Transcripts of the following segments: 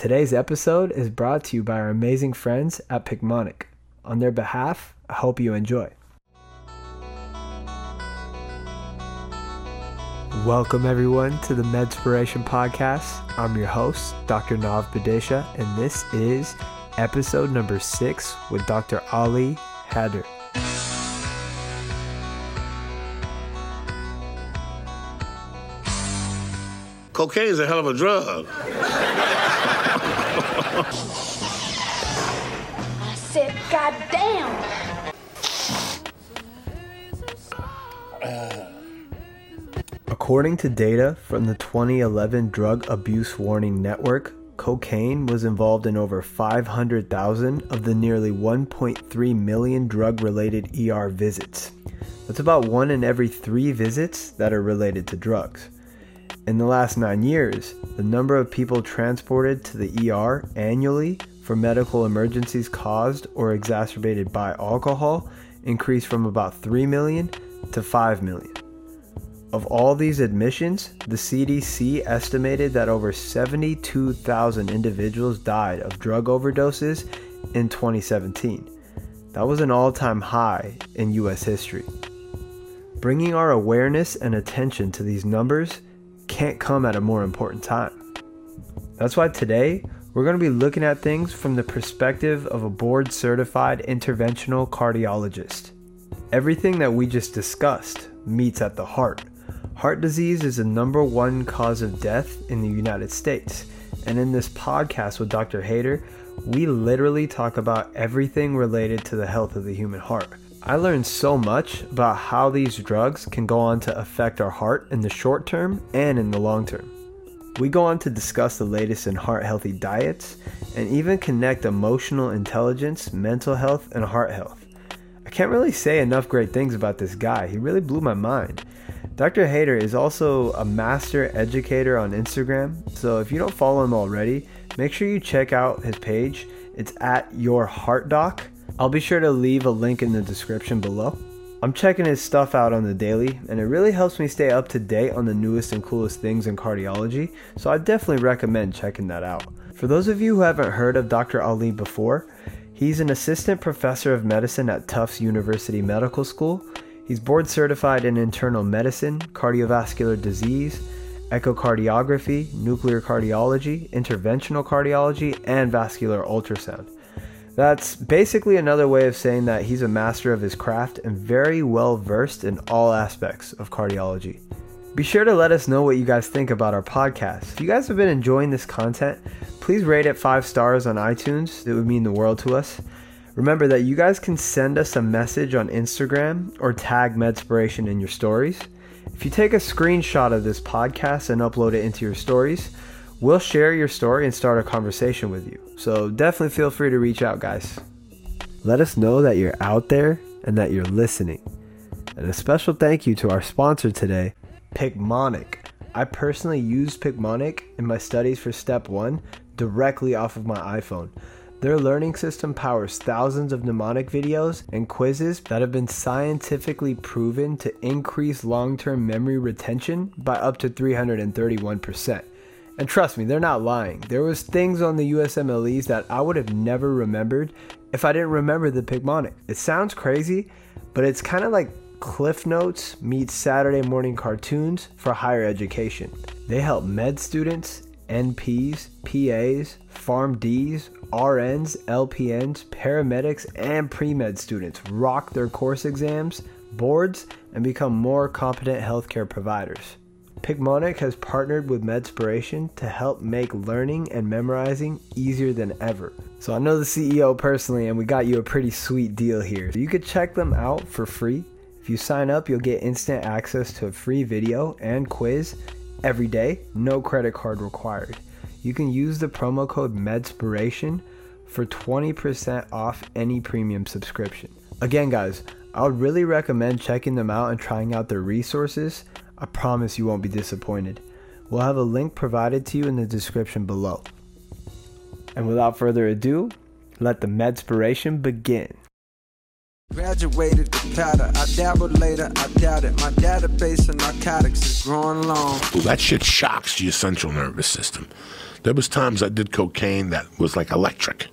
Today's episode is brought to you by our amazing friends at Picmonic. On their behalf, I hope you enjoy. Welcome, everyone, to the Medspiration Podcast. I'm your host, Dr. Nav Badesha, and this is episode number six with Dr. Ali Haider. Cocaine is a hell of a drug. I said. According to data from the 2011 Drug Abuse Warning Network, cocaine was involved in over 500,000 of the nearly 1.3 million drug related ER visits. That's about one in every three visits that are related to drugs. In the last nine years, the number of people transported to the ER annually for medical emergencies caused or exacerbated by alcohol increased from about 3 million to 5 million. Of all these admissions, the CDC estimated that over 72,000 individuals died of drug overdoses in 2017. That was an all time high in US history. Bringing our awareness and attention to these numbers can't come at a more important time. That's why today we're going to be looking at things from the perspective of a board certified interventional cardiologist. Everything that we just discussed meets at the heart. Heart disease is the number one cause of death in the United States. And in this podcast with Dr. Haider, we literally talk about everything related to the health of the human heart. I learned so much about how these drugs can go on to affect our heart in the short term and in the long term. We go on to discuss the latest in heart healthy diets and even connect emotional intelligence, mental health, and heart health. I can't really say enough great things about this guy. He really blew my mind. Dr. Haider is also a master educator on Instagram, so if you don't follow him already, make sure you check out his page. It's at your heart doc. I'll be sure to leave a link in the description below. I'm checking his stuff out on the daily, and it really helps me stay up to date on the newest and coolest things in cardiology, so I definitely recommend checking that out. For those of you who haven't heard of Dr. Ali before, he's an assistant professor of medicine at Tufts University Medical School. He's board certified in internal medicine, cardiovascular disease, echocardiography, nuclear cardiology, interventional cardiology, and vascular ultrasound. That's basically another way of saying that he's a master of his craft and very well versed in all aspects of cardiology. Be sure to let us know what you guys think about our podcast. If you guys have been enjoying this content, please rate it five stars on iTunes. It would mean the world to us. Remember that you guys can send us a message on Instagram or tag Medspiration in your stories. If you take a screenshot of this podcast and upload it into your stories, we'll share your story and start a conversation with you. So definitely feel free to reach out, guys. Let us know that you're out there and that you're listening. And a special thank you to our sponsor today, Picmonic. I personally used Picmonic in my studies for Step 1 directly off of my iPhone. Their learning system powers thousands of mnemonic videos and quizzes that have been scientifically proven to increase long term memory retention by up to 331%. And trust me, they're not lying. There was things on the USMLEs that I would have never remembered if I didn't remember the Picmonic. It sounds crazy, but it's kind of like Cliff Notes meets Saturday morning cartoons for higher education. They help med students, NPs, PAs, PharmDs, RNs, LPNs, paramedics, and pre-med students rock their course exams, boards, and become more competent healthcare providers. Picmonic has partnered with Medspiration to help make learning and memorizing easier than ever. So I know the CEO personally, and we got you a pretty sweet deal here. You could check them out for free. If you sign up, you'll get instant access to a free video and quiz every day, no credit card required. You can use the promo code MEDSPIRATION for 20% off any premium subscription. Again, guys, I would really recommend checking them out and trying out their resources. I promise you won't be disappointed. We'll have a link provided to you in the description below. And without further ado, let the Medspiration begin. Graduated the powder, I dabbled later, I doubt it. My database of narcotics is growing long. Well, that shit shocks your central nervous system. There was times I did cocaine that was like electric.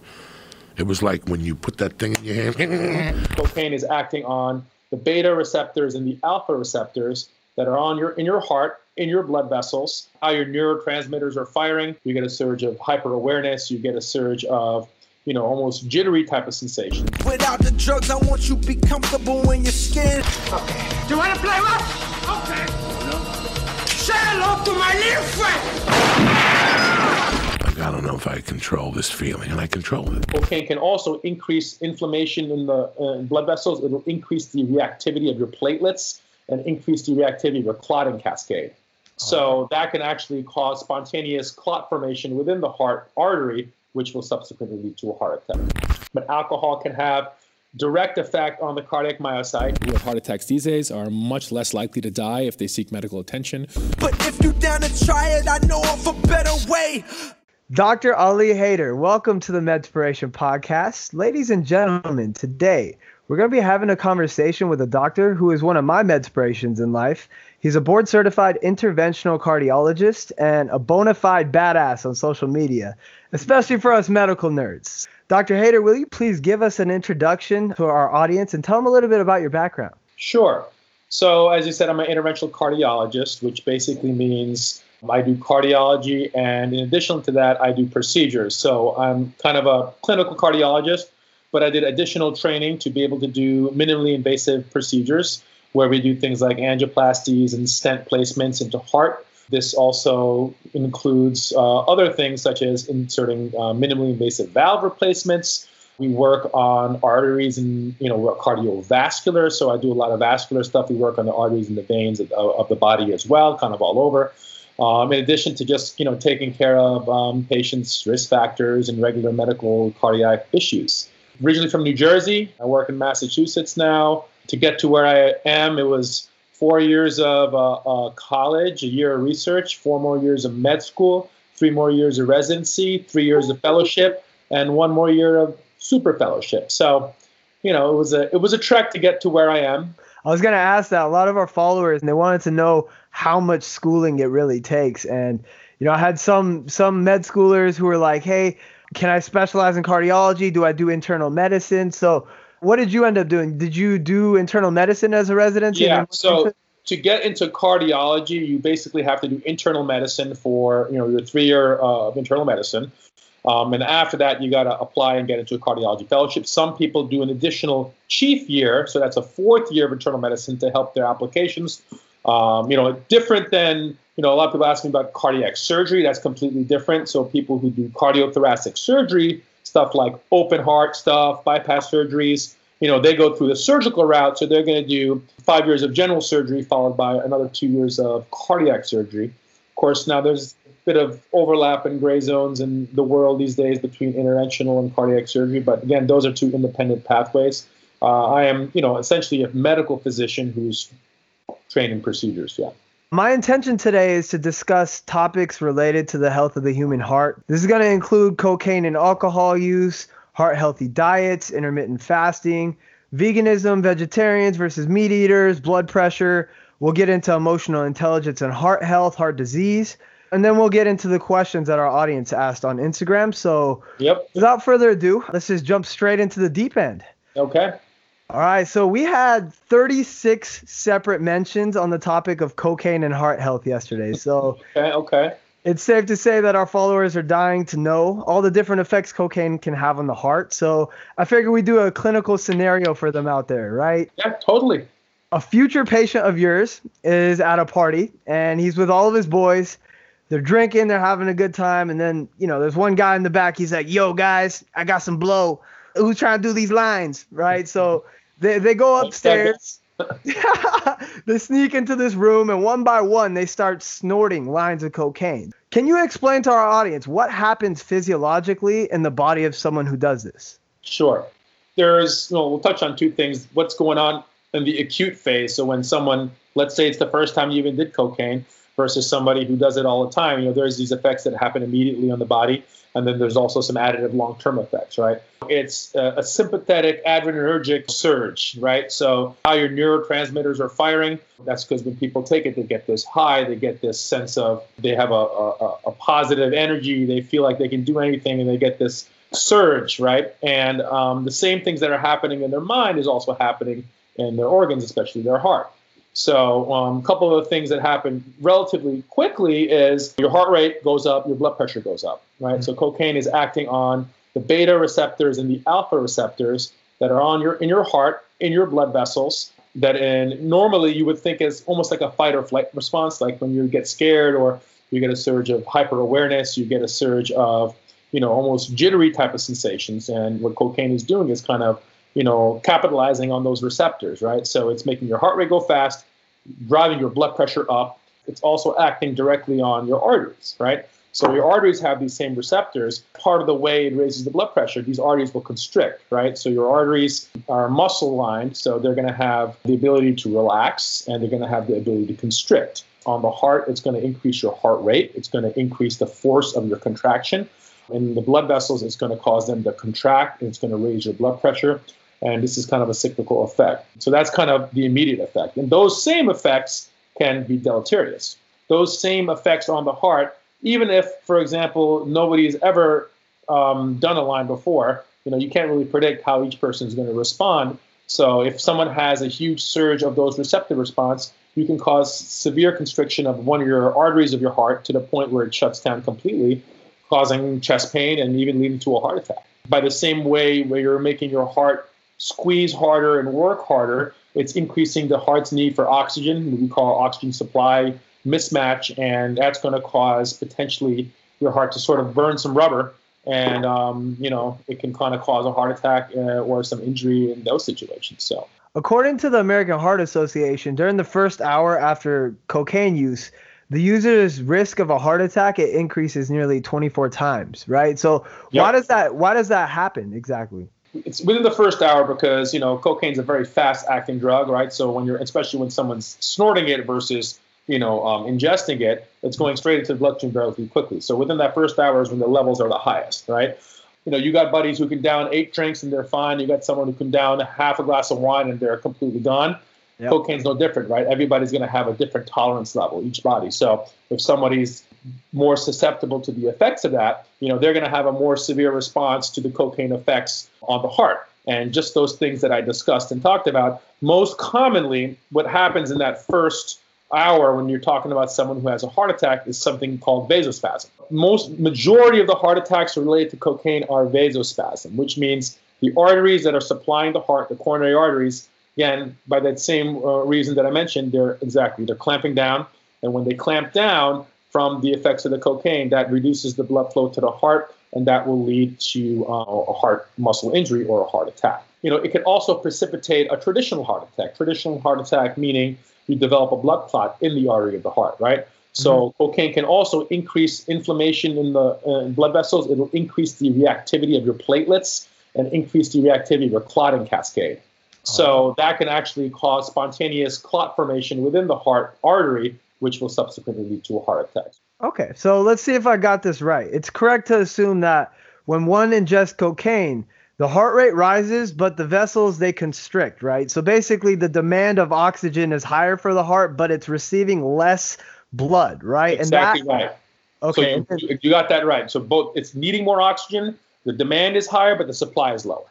It was like when you put that thing in your hand. cocaine is acting on the beta receptors and the alpha receptors that are on your in your heart, in your blood vessels. How your neurotransmitters are firing. You get a surge of hyper awareness. You get a surge of you know, almost jittery type of sensation. Without the drugs, I want you to be comfortable in your skin. Okay. Do you want to play what? Okay. Say hello to my little friend. I don't know if I control this feeling, and I control it. Cocaine can also increase inflammation in the uh, blood vessels. It'll increase the reactivity of your platelets and increase the reactivity of your clotting cascade. So oh. that can actually cause spontaneous clot formation within the heart artery, which will subsequently lead to a heart attack. But alcohol can have direct effect on the cardiac myocyte. Who have heart attacks these days are much less likely to die if they seek medical attention. But if you down to try it, I know of a better way. Dr. Ali Haider, welcome to the Medspiration Podcast. Ladies and gentlemen, today we're going to be having a conversation with a doctor who is one of my medspirations in life. He's a board certified interventional cardiologist and a bona fide badass on social media, especially for us medical nerds. Dr. Haider, will you please give us an introduction to our audience and tell them a little bit about your background? Sure. So, as you said, I'm an interventional cardiologist, which basically means I do cardiology, and in addition to that, I do procedures. So, I'm kind of a clinical cardiologist but I did additional training to be able to do minimally invasive procedures where we do things like angioplasties and stent placements into heart. This also includes uh, other things such as inserting uh, minimally invasive valve replacements. We work on arteries and you know cardiovascular, so I do a lot of vascular stuff. We work on the arteries and the veins of, of the body as well, kind of all over. Um, in addition to just you know taking care of um, patients' risk factors and regular medical cardiac issues originally from New Jersey. I work in Massachusetts now. To get to where I am, it was four years of uh, uh, college, a year of research, four more years of med school, three more years of residency, three years of fellowship, and one more year of super fellowship. So, you know, it was a it was a trek to get to where I am. I was going to ask that a lot of our followers, and they wanted to know how much schooling it really takes. And you know, I had some some med schoolers who were like, "Hey, can I specialize in cardiology? Do I do internal medicine? So, what did you end up doing? Did you do internal medicine as a residency? Yeah. So to get into cardiology, you basically have to do internal medicine for you know your three year uh, of internal medicine, um, and after that you got to apply and get into a cardiology fellowship. Some people do an additional chief year, so that's a fourth year of internal medicine to help their applications. Um, you know, different than you know, a lot of people ask me about cardiac surgery. That's completely different. So people who do cardiothoracic surgery, stuff like open heart stuff, bypass surgeries, you know, they go through the surgical route. So they're going to do five years of general surgery followed by another two years of cardiac surgery. Of course, now there's a bit of overlap and gray zones in the world these days between interventional and cardiac surgery. But again, those are two independent pathways. Uh, I am, you know, essentially a medical physician who's trained in procedures. Yeah. My intention today is to discuss topics related to the health of the human heart. This is going to include cocaine and alcohol use, heart healthy diets, intermittent fasting, veganism, vegetarians versus meat eaters, blood pressure. We'll get into emotional intelligence and heart health, heart disease. And then we'll get into the questions that our audience asked on Instagram. So, yep. without further ado, let's just jump straight into the deep end. Okay. All right, so we had 36 separate mentions on the topic of cocaine and heart health yesterday. So okay, okay. It's safe to say that our followers are dying to know all the different effects cocaine can have on the heart. So I figure we do a clinical scenario for them out there, right? Yeah, totally. A future patient of yours is at a party and he's with all of his boys. They're drinking, they're having a good time, and then, you know, there's one guy in the back. He's like, "Yo, guys, I got some blow. Who's trying to do these lines?" Right? So they they go upstairs. they sneak into this room and one by one they start snorting lines of cocaine. Can you explain to our audience what happens physiologically in the body of someone who does this? Sure. There's well, we'll touch on two things. What's going on in the acute phase? So when someone, let's say it's the first time you even did cocaine, versus somebody who does it all the time. You know, there's these effects that happen immediately on the body, and then there's also some additive long-term effects, right? It's a, a sympathetic adrenergic surge, right? So how your neurotransmitters are firing, that's because when people take it, they get this high, they get this sense of they have a, a, a positive energy, they feel like they can do anything, and they get this surge, right? And um, the same things that are happening in their mind is also happening in their organs, especially their heart. So, um, a couple of the things that happen relatively quickly is your heart rate goes up, your blood pressure goes up, right? Mm-hmm. So, cocaine is acting on the beta receptors and the alpha receptors that are on your in your heart, in your blood vessels. That in normally you would think is almost like a fight or flight response, like when you get scared or you get a surge of hyper awareness, you get a surge of you know almost jittery type of sensations. And what cocaine is doing is kind of you know, capitalizing on those receptors, right? So it's making your heart rate go fast, driving your blood pressure up. It's also acting directly on your arteries, right? So your arteries have these same receptors. Part of the way it raises the blood pressure, these arteries will constrict, right? So your arteries are muscle lined, so they're going to have the ability to relax and they're going to have the ability to constrict. On the heart, it's going to increase your heart rate. It's going to increase the force of your contraction. In the blood vessels, it's going to cause them to contract. And it's going to raise your blood pressure. And this is kind of a cyclical effect. So that's kind of the immediate effect. And those same effects can be deleterious. Those same effects on the heart, even if, for example, nobody's ever um, done a line before, you know, you can't really predict how each person is going to respond. So if someone has a huge surge of those receptive response, you can cause severe constriction of one of your arteries of your heart to the point where it shuts down completely, causing chest pain and even leading to a heart attack. By the same way, where you're making your heart squeeze harder and work harder, it's increasing the heart's need for oxygen. We call oxygen supply mismatch, and that's going to cause potentially your heart to sort of burn some rubber, and um, you know it can kind of cause a heart attack uh, or some injury in those situations. So. According to the American Heart Association, during the first hour after cocaine use, the user's risk of a heart attack it increases nearly 24 times, right? So yep. why does that why does that happen exactly? It's within the first hour because you know cocaine's a very fast acting drug, right? So when you're especially when someone's snorting it versus you know um, ingesting it, it's going straight into the bloodstream relatively quickly. So within that first hour is when the levels are the highest, right? You know, you got buddies who can down eight drinks and they're fine. You got someone who can down half a glass of wine and they're completely gone. Yep. Cocaine's no different, right? Everybody's going to have a different tolerance level, each body. So if somebody's more susceptible to the effects of that, you know, they're going to have a more severe response to the cocaine effects on the heart. And just those things that I discussed and talked about, most commonly, what happens in that first hour when you're talking about someone who has a heart attack is something called vasospasm. Most majority of the heart attacks related to cocaine are vasospasm, which means the arteries that are supplying the heart, the coronary arteries, again, by that same uh, reason that I mentioned, they're exactly they're clamping down, and when they clamp down from the effects of the cocaine, that reduces the blood flow to the heart, and that will lead to uh, a heart muscle injury or a heart attack. You know, it can also precipitate a traditional heart attack. Traditional heart attack meaning you develop a blood clot in the artery of the heart, right? So mm-hmm. cocaine can also increase inflammation in the uh, blood vessels. It'll increase the reactivity of your platelets and increase the reactivity of your clotting cascade. So oh. that can actually cause spontaneous clot formation within the heart artery, which will subsequently lead to a heart attack. Okay, so let's see if I got this right. It's correct to assume that when one ingests cocaine, the heart rate rises, but the vessels they constrict, right? So basically, the demand of oxygen is higher for the heart, but it's receiving less blood, right? Exactly and that, right. Okay, so you, you got that right. So both it's needing more oxygen, the demand is higher, but the supply is lower.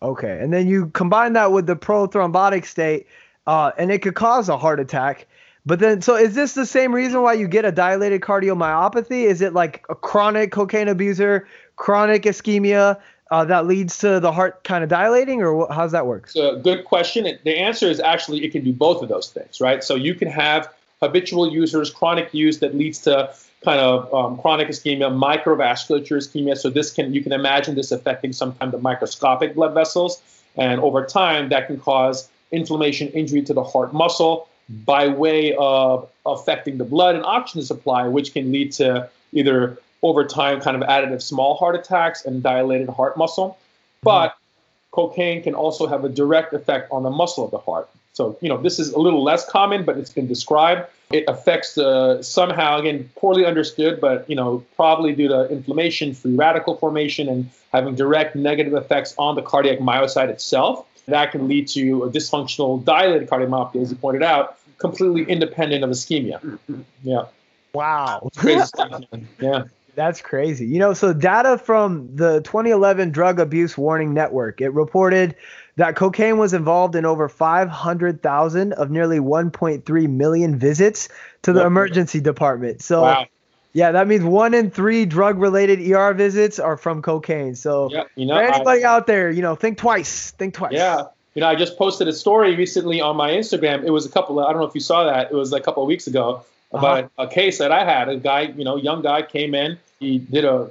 Okay, and then you combine that with the prothrombotic state, uh, and it could cause a heart attack. But then, so is this the same reason why you get a dilated cardiomyopathy? Is it like a chronic cocaine abuser, chronic ischemia uh, that leads to the heart kind of dilating, or how's that work? So, good question. The answer is actually it can do both of those things, right? So you can have habitual users, chronic use that leads to kind of um, chronic ischemia, microvasculature ischemia. So this can you can imagine this affecting sometimes the microscopic blood vessels, and over time that can cause inflammation, injury to the heart muscle by way of affecting the blood and oxygen supply, which can lead to either over time kind of additive small heart attacks and dilated heart muscle. Mm-hmm. But cocaine can also have a direct effect on the muscle of the heart. So, you know, this is a little less common, but it's been described. It affects uh, somehow, again, poorly understood, but, you know, probably due to inflammation, free radical formation, and having direct negative effects on the cardiac myocyte itself. That can lead to a dysfunctional dilated cardiomyopathy, as you pointed out, completely independent of ischemia. Mm-hmm. Yeah. Wow. Crazy. Yeah. That's crazy. You know, so data from the 2011 Drug Abuse Warning Network, it reported that cocaine was involved in over 500,000 of nearly 1.3 million visits to the Yep. emergency department. So, Wow. Yeah, that means one in three drug related ER visits are from cocaine. So, Yeah. You know, for I- anybody out there, you know, think twice. Think twice. Yeah. You know, I just posted a story recently on my Instagram. It was a couple of, I don't know if you saw that. It was a couple of weeks ago about a case that I had. A guy, you know, young guy came in. He did a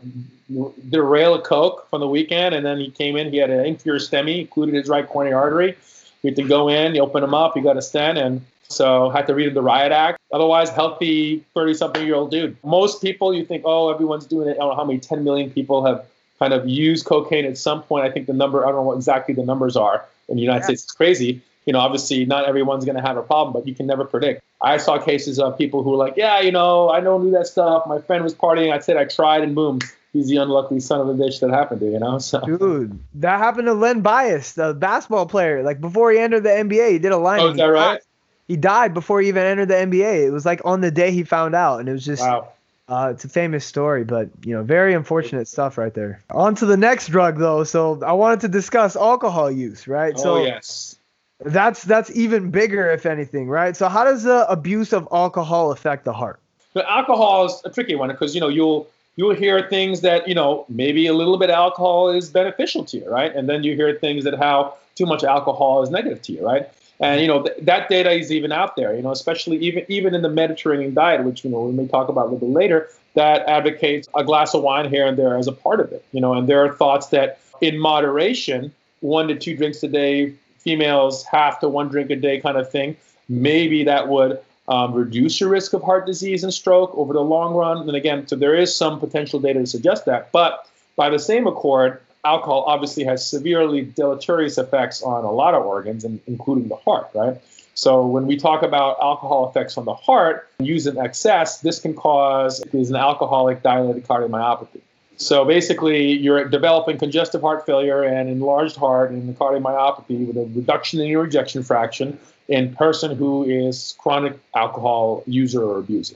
did a rail of coke from the weekend, and then he came in. He had an inferior STEMI, included his right coronary artery. We had to go in, you open him up, he got a stent, and so I had to read the riot act. Otherwise, healthy thirty-something year old dude. Most people, you think, oh, everyone's doing it. I don't know how many ten million people have kind of used cocaine at some point. I think the number, I don't know what exactly the numbers are in the United States. It's crazy. You know, obviously not everyone's going to have a problem, but you can never predict. I saw cases of people who were like, yeah, you know, I don't do that stuff. My friend was partying. I said I tried, and boom, he's the unlucky son of a bitch that happened to. You know, so Dude, that happened to Len Bias, the basketball player. Like before he entered the NBA, he did a line. oh, is that right? He died before he even entered the NBA. It was like on the day he found out, and it was just Wow. Uh, it's a famous story, but you know, very unfortunate stuff right there. On to the next drug though. So I wanted to discuss alcohol use, right? so oh yes. that's that's even bigger, if anything, right? So how does the abuse of alcohol affect the heart? But alcohol is a tricky one because you know you'll you'll hear things that you know maybe a little bit of alcohol is beneficial to you, right? And then you hear things that how too much alcohol is negative to you, right? And you know th- that data is even out there, you know, especially even even in the Mediterranean diet, which you know we may talk about a little bit later, that advocates a glass of wine here and there as a part of it, you know. And there are thoughts that in moderation, one to two drinks a day, females half to one drink a day kind of thing, maybe that would um, reduce your risk of heart disease and stroke over the long run. And again, so there is some potential data to suggest that. But by the same accord, alcohol obviously has severely deleterious effects on a lot of organs, and including the heart, right? So when we talk about alcohol effects on the heart, used in excess, this can cause is an alcoholic dilated cardiomyopathy. So basically, you're developing congestive heart failure and enlarged heart and cardiomyopathy with a reduction in your ejection fraction in person who is chronic alcohol user or abuser.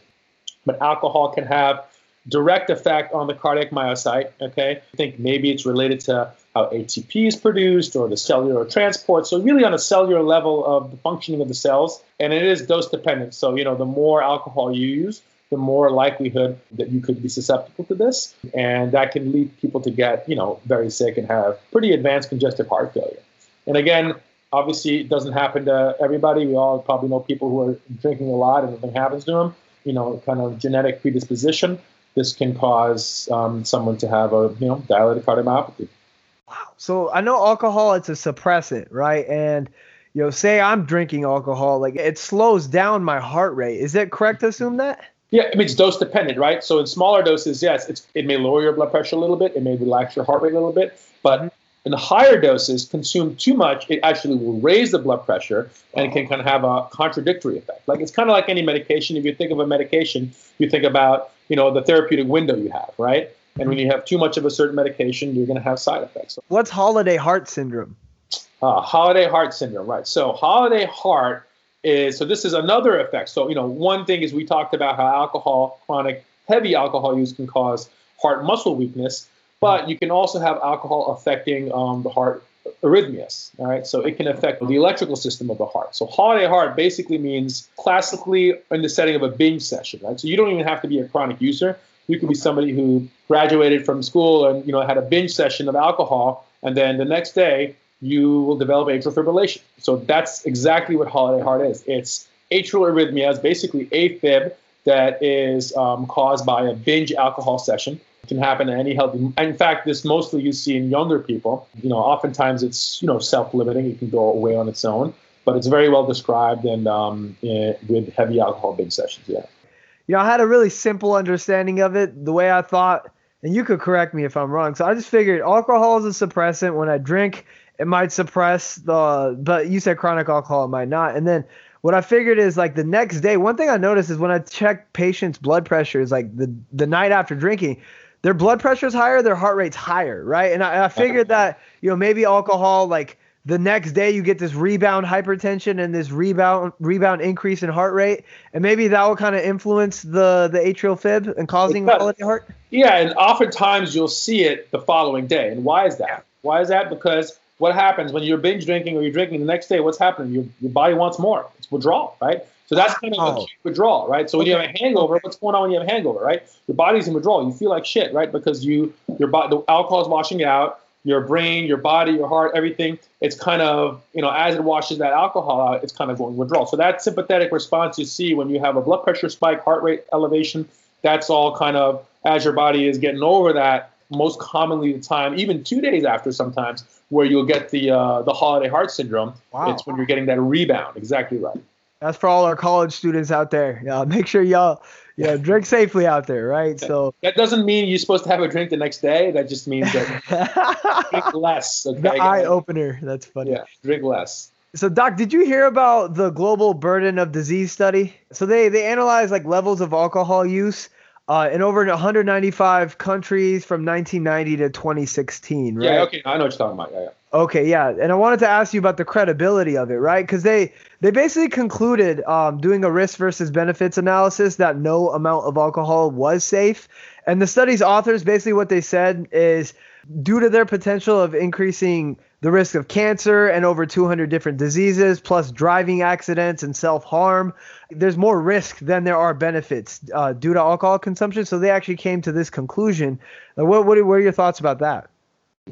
But alcohol can have direct effect on the cardiac myocyte. Okay, I think maybe it's related to how ATP is produced or the cellular transport. So really on a cellular level of the functioning of the cells, and it is dose dependent. So you know, the more alcohol you use, the more likelihood that you could be susceptible to this, and that can lead people to get you know very sick and have pretty advanced congestive heart failure. And again, obviously, it doesn't happen to everybody. We all probably know people who are drinking a lot and nothing happens to them. You know, kind of genetic predisposition. This can cause um, someone to have a you know dilated cardiomyopathy. Wow. So I know alcohol it's a suppressant, right? And you know, say I'm drinking alcohol, like it slows down my heart rate. Is that correct to assume that? Yeah, I mean it's dose dependent, right? So in smaller doses, yes, it's, it may lower your blood pressure a little bit, it may relax your heart rate a little bit, but in the higher doses, consumed too much, it actually will raise the blood pressure and it can kind of have a contradictory effect. Like it's kind of like any medication. If you think of a medication, you think about you know the therapeutic window you have, right? And when you have too much of a certain medication, you're going to have side effects. What's holiday heart syndrome? Uh, holiday heart syndrome, right? So holiday heart is so this is another effect. So you know, one thing is we talked about how alcohol, chronic heavy alcohol use can cause heart muscle weakness, but you can also have alcohol affecting um, the heart arrhythmias. All right, so it can affect the electrical system of the heart. So holiday heart basically means classically in the setting of a binge session, right? So you don't even have to be a chronic user. You could be somebody who graduated from school and you know had a binge session of alcohol, and then the next day you will develop atrial fibrillation. So that's exactly what holiday heart is. It's atrial arrhythmias, basically AFib, that is um, caused by a binge alcohol session. It can happen to any healthy. In fact, this mostly you see in younger people. You know, oftentimes it's you know self-limiting. It can go away on its own, but it's very well described and um, eh, with heavy alcohol binge sessions. Yeah. You know, I had a really simple understanding of it, the way I thought, and you could correct me if I'm wrong. So I just figured alcohol is a suppressant. When I drink, it might suppress the. But you said chronic alcohol, it might not. And then what I figured is like the next day. One thing I noticed is when I check patients' blood pressures, like the the night after drinking, their blood pressure is higher, their heart rate's higher, right? And I, I figured that you know maybe alcohol like the next day you get this rebound hypertension and this rebound rebound increase in heart rate and maybe that will kind of influence the the atrial fib and causing holiday heart? Yeah and oftentimes you'll see it the following day and why is that? Why is that? Because what happens when you're binge drinking or you're drinking the next day what's happening? Your, your body wants more. It's withdrawal right so that's kind of oh. withdrawal right so when okay. you have a hangover what's going on when you have a hangover right your body's in withdrawal you feel like shit right because you your body the alcohol is washing out your brain, your body, your heart, everything, it's kind of, you know, as it washes that alcohol out, it's kind of going withdrawal. So that sympathetic response you see when you have a blood pressure spike, heart rate elevation, that's all kind of as your body is getting over that. Most commonly, the time, even two days after, sometimes where you'll get the uh, the holiday heart syndrome. Wow. It's when you're getting that rebound. Exactly right. That's for all our college students out there. Yeah, make sure y'all yeah, drink safely out there, right? So that doesn't mean you're supposed to have a drink the next day. That just means that drink less. Okay? The eye opener. That's funny. Yeah, drink less. So, Doc, did you hear about the global burden of disease study? So they they analyzed like levels of alcohol use uh, in over 195 countries from 1990 to 2016. Right? Yeah. Okay. I know what you're talking about. Yeah. yeah. Okay, yeah, and I wanted to ask you about the credibility of it, right? Because they they basically concluded um, doing a risk versus benefits analysis that no amount of alcohol was safe, and the study's authors basically what they said is due to their potential of increasing the risk of cancer and over 200 different diseases, plus driving accidents and self harm, there's more risk than there are benefits uh, due to alcohol consumption. So they actually came to this conclusion. What what what are your thoughts about that?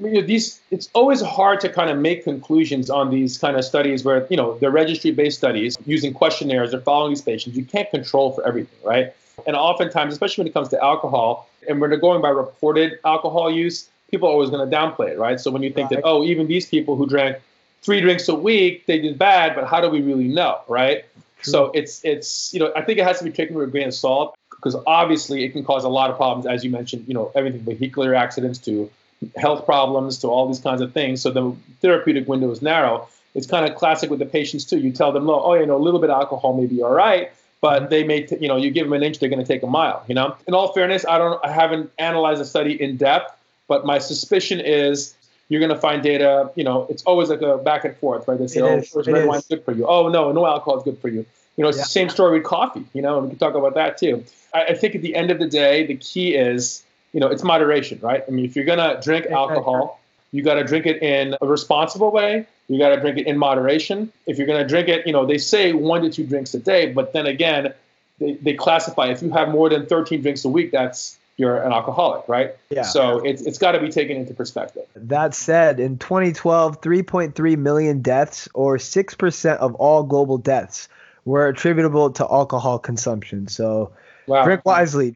You know, these it's always hard to kind of make conclusions on these kind of studies where you know they're registry-based studies using questionnaires. They're following these patients. You can't control for everything, right? And oftentimes, especially when it comes to alcohol, and when they're going by reported alcohol use, people are always going to downplay it, right? So when you think right. that oh, even these people who drank three drinks a week, they did bad, but how do we really know, right? True. So it's it's you know I think it has to be taken with a grain of salt because obviously it can cause a lot of problems, as you mentioned. You know everything vehicular accidents to health problems to all these kinds of things. So the therapeutic window is narrow. It's kind of classic with the patients too. You tell them, oh, you know, a little bit of alcohol may be all right, but they may, t- you know, you give them an inch, they're going to take a mile. You know. In all fairness, I don't, I haven't analyzed the study in depth, but my suspicion is you're going to find data. You know, it's always like a back and forth, right? They say, it oh, is, first red wine's good for you. Oh no, no alcohol is good for you. You know, it's yeah. the same story with coffee. You know, and we can talk about that too. I, I think at the end of the day, the key is you know, it's moderation, right? I mean, if you're gonna drink alcohol, you got to drink it in a responsible way. You got to drink it in moderation. If you're going to drink it, you know, they say one to two drinks a day, but then again, they, they classify if you have more than 13 drinks a week, that's you're an alcoholic, right? Yeah. So it's, it's got to be taken into perspective. That said, in 2012, 3.3 million deaths, or 6% of all global deaths, were attributable to alcohol consumption. So wow. drink wisely.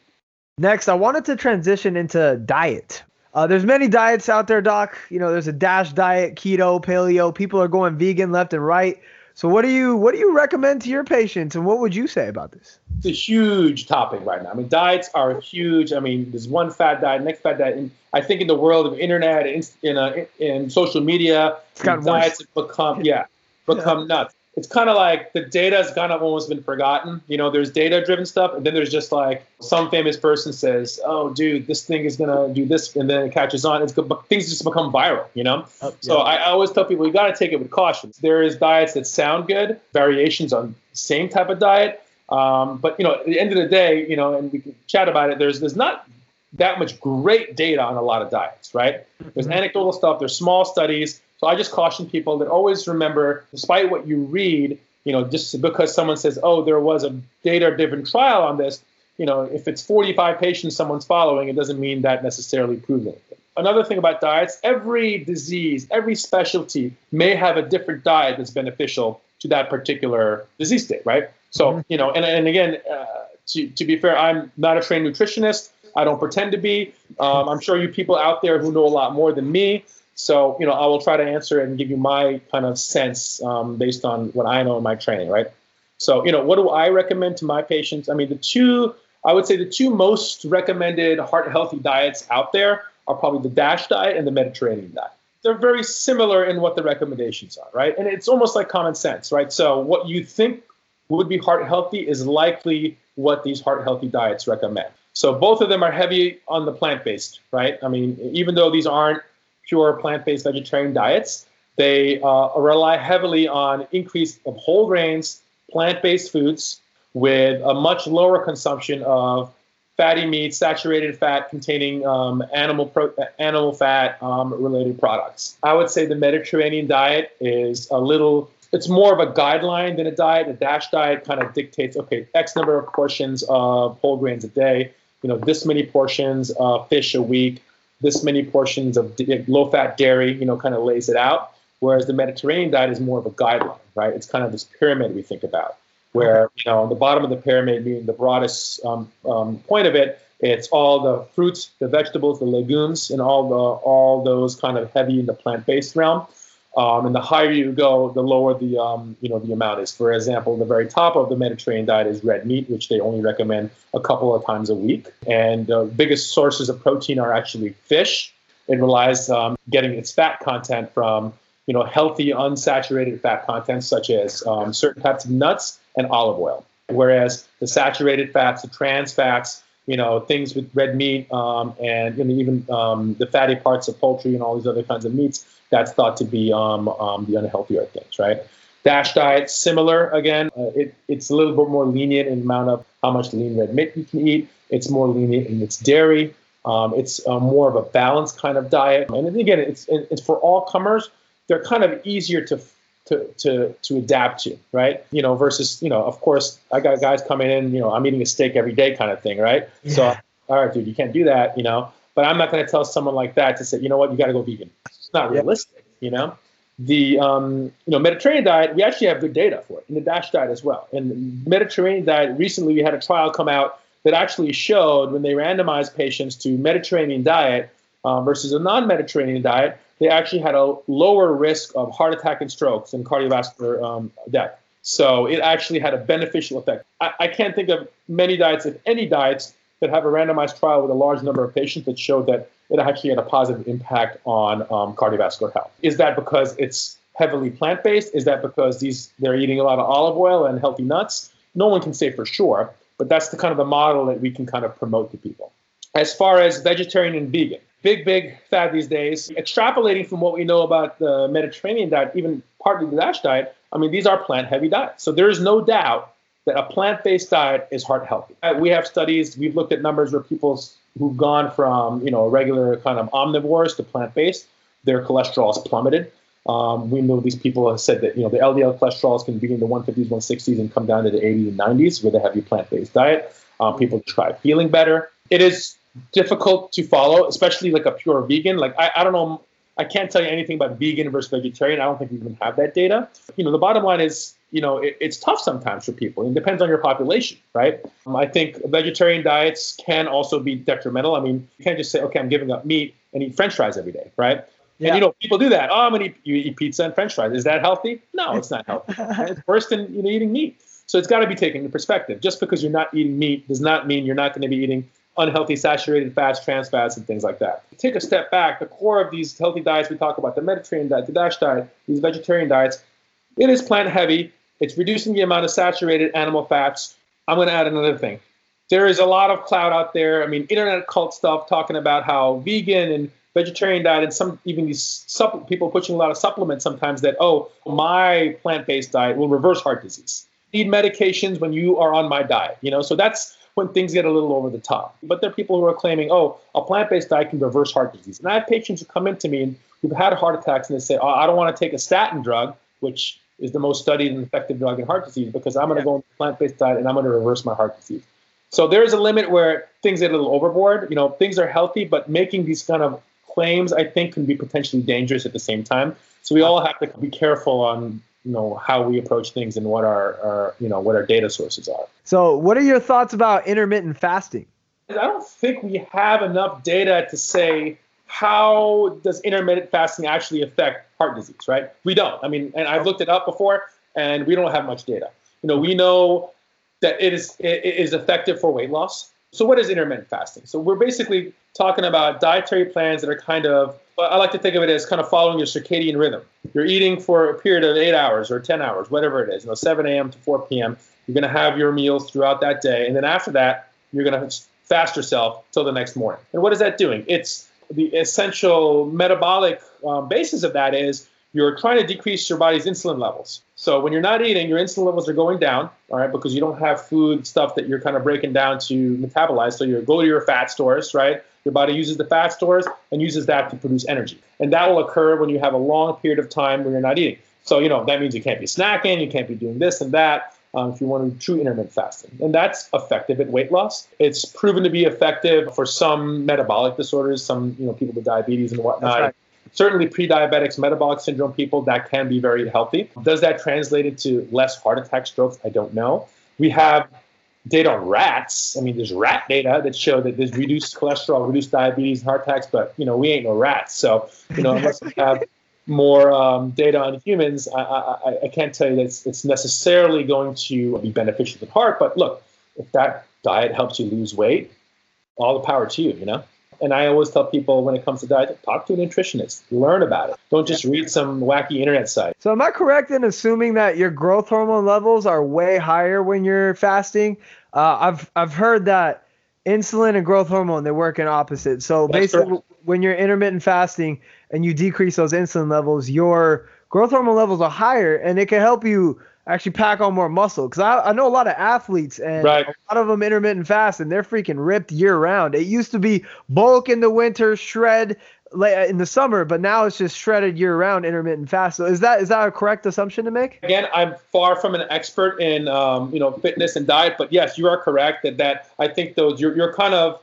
Next, I wanted to transition into diet. Uh, there's many diets out there, Doc. You know, there's a DASH diet, keto, paleo. People are going vegan left and right. So, what do you what do you recommend to your patients, and what would you say about this? It's a huge topic right now. I mean, diets are huge. I mean, there's one fat diet, next fat diet. And I think in the world of internet, in in, uh, in social media, diets have become yeah become yeah. nuts it's kind of like the data has kind of almost been forgotten. You know, there's data driven stuff, and then there's just like some famous person says, "Oh, dude, this thing is gonna do this," and then it catches on. It's good, but things just become viral. You know, oh, yeah. so I, I, always tell people you got to take it with caution. There is diets that sound good, variations on same type of diet, um, but you know, at the end of the day, you know, and we can chat about it. There's there's not that much great data on a lot of diets, right? There's mm-hmm. anecdotal stuff. There's small studies so I just caution people that always remember, despite what you read, you know, just because someone says, oh, there was a data-driven trial on this, you know, if it's 45 patients someone's following, it doesn't mean that necessarily proves anything. Another thing about diets, every disease, every specialty may have a different diet that's beneficial to that particular disease state, right? So, mm-hmm. you know, and, and again, uh, to, to be fair, I'm not a trained nutritionist. I don't pretend to be. Um, I'm sure you people out there who know a lot more than me so, you know, I will try to answer and give you my kind of sense um, based on what I know in my training, right? So, you know, what do I recommend to my patients? I mean, the two, I would say the two most recommended heart healthy diets out there are probably the DASH diet and the Mediterranean diet. they're very similar in what the recommendations are, right? And it's almost like common sense, right? So what you think would be heart healthy is likely what these heart healthy diets recommend. So both of them are heavy on the plant based, right? I mean, even though these aren't pure plant based vegetarian diets, they uh, rely heavily on increase of whole grains, plant based foods with a much lower consumption of fatty meats, saturated fat containing um, animal pro- animal fat um, related products. I would say the Mediterranean diet is a little. It's more of a guideline than a diet. A DASH diet kind of dictates, okay, X number of portions of whole grains a day. You know, this many portions of fish a week. This many portions of low fat dairy. You know, kind of lays it out. Whereas the Mediterranean diet is more of a guideline, right? It's kind of this pyramid we think about where you know on the bottom of the pyramid being the broadest um, um, point of it it's all the fruits the vegetables the legumes and all the all those kind of heavy in the plant-based realm um, and the higher you go the lower the um, you know the amount is. For example the very top of the mediterranean diet is red meat which they only recommend a couple of times a week. And the biggest sources of protein are actually fish. It relies on getting its fat content from you know healthy unsaturated fat content such as um, certain types of nuts and olive oil. Whereas the saturated fats, the trans fats, you know, things with red meat um, and know, even um, the fatty parts of poultry and all these other kinds of meats, that's thought to be um, um the unhealthier things, right? Dash diet, similar again. Uh, it, it's a little bit more lenient in amount of how much lean red meat you can eat. It's more lenient in its dairy. Um, it's uh, more of a balanced kind of diet. And again, it's, it's for all comers. They're kind of easier to to, to, to adapt to, right? You know, versus, you know, of course, I got guys coming in, you know, I'm eating a steak every day kind of thing, right? Yeah. So, all right, dude, you can't do that, you know, but I'm not going to tell someone like that to say, you know what, you got to go vegan. It's not realistic, you know? The um, you know Mediterranean diet, we actually have good data for it, and the DASH diet as well. And the Mediterranean diet, recently we had a trial come out that actually showed when they randomized patients to Mediterranean diet uh, versus a non-Mediterranean diet, they actually had a lower risk of heart attack and strokes and cardiovascular um, death. So it actually had a beneficial effect. I, I, can't think of many diets, if any diets, that have a randomized trial with a large number of patients that showed that it actually had a positive impact on um, cardiovascular health. Is that because it's heavily plant-based? Is that because these they're eating a lot of olive oil and healthy nuts? No one can say for sure, but that's the kind of the model that we can kind of promote to people. As far as vegetarian and vegan, big, big fad these days. Extrapolating from what we know about the Mediterranean diet, even partly the DASH diet, I mean, these are plant heavy diets. So there is no doubt that a plant based diet is heart healthy. Uh, we have studies, we've looked at numbers where people who've gone from, you know, a regular kind of omnivores to plant based, their cholesterol has plummeted. Um, we know these people have said that you know the LDL cholesterols can be in the 150s, 160s, and come down to the 80s and 90s with a heavy plant-based diet. Um, people try feeling better. It is difficult to follow, especially like a pure vegan. Like I, I don't know, I can't tell you anything about vegan versus vegetarian. I don't think we even have that data. You know, the bottom line is, you know, it, it's tough sometimes for people. It depends on your population, right? Um, I think vegetarian diets can also be detrimental. I mean, you can't just say, okay, I'm giving up meat and eat French fries every day, right? Yeah. And you know, people do that. Oh, I'm gonna eat, you eat pizza and French fries. Is that healthy? No, it's not healthy. it's worse than you know eating meat. So it's got to be taken into perspective. Just because you're not eating meat does not mean you're not going to be eating unhealthy saturated fats, trans fats, and things like that. Take a step back. The core of these healthy diets we talk about, the Mediterranean diet, the DASH diet, these vegetarian diets, it is plant heavy. It's reducing the amount of saturated animal fats. I'm going to add another thing. There is a lot of cloud out there. I mean, internet cult stuff talking about how vegan and vegetarian diet and some even these supp- people pushing a lot of supplements sometimes that oh my plant-based diet will reverse heart disease need medications when you are on my diet you know so that's when things get a little over the top. But there are people who are claiming, oh, a plant based diet can reverse heart disease. And I have patients who come into me and who've had heart attacks and they say, oh, I don't want to take a statin drug, which is the most studied and effective drug in heart disease, because I'm going to yeah. go on a plant based diet and I'm going to reverse my heart disease. So there's a limit where things get a little overboard. You know, things are healthy, but making these kind of claims, I think, can be potentially dangerous at the same time. So we all have to be careful on you know how we approach things and what our, our you know what our data sources are. So, what are your thoughts about intermittent fasting? I don't think we have enough data to say how does intermittent fasting actually affect heart disease, right? We don't. I mean, and I've looked it up before, and we don't have much data. You know, we know that it is it is effective for weight loss. So, what is intermittent fasting? So, we're basically talking about dietary plans that are kind of, I like to think of it as kind of following your circadian rhythm. You're eating for a period of eight hours or 10 hours, whatever it is, you know, 7 a.m. to 4 p.m. You're going to have your meals throughout that day. And then after that, you're going to fast yourself till the next morning. And what is that doing? It's the essential metabolic um, basis of that is you're trying to decrease your body's insulin levels. So when you're not eating, your insulin levels are going down, all right, because you don't have food stuff that you're kind of breaking down to metabolize. So you go to your fat stores, right? Your body uses the fat stores and uses that to produce energy. And that will occur when you have a long period of time when you're not eating. So, you know, that means you can't be snacking, you can't be doing this and that um, if you want to do true intermittent fasting. And that's effective at weight loss. It's proven to be effective for some metabolic disorders, some, you know, people with diabetes and whatnot. Right. Certainly, pre-diabetics, metabolic syndrome people, that can be very healthy. Does that translate into less heart attack, strokes? I don't know. We have data on rats. I mean, there's rat data that show that there's reduced cholesterol, reduced diabetes, and heart attacks. But you know, we ain't no rats. So you know, unless we have more um, data on humans, I, I, I, can't tell you that it's, it's necessarily going to be beneficial to the heart. But look, if that diet helps you lose weight, all the power to you. You know. And I always tell people when it comes to diet, talk to a nutritionist, learn about it. Don't just read some wacky internet site. So, am I correct in assuming that your growth hormone levels are way higher when you're fasting? Uh, I've I've heard that insulin and growth hormone they work in opposite. So That's basically, correct. when you're intermittent fasting and you decrease those insulin levels, your growth hormone levels are higher, and it can help you actually pack on more muscle. Because I, I know a lot of athletes and right. a lot of them intermittent fast and they're freaking ripped year round. It used to be bulk in the winter, shred in the summer, but now it's just shredded year round intermittent fast. So is that is that a correct assumption to make? Again, I'm far from an expert in um, you know fitness and diet, but yes, you are correct that that I think those you're you're kind of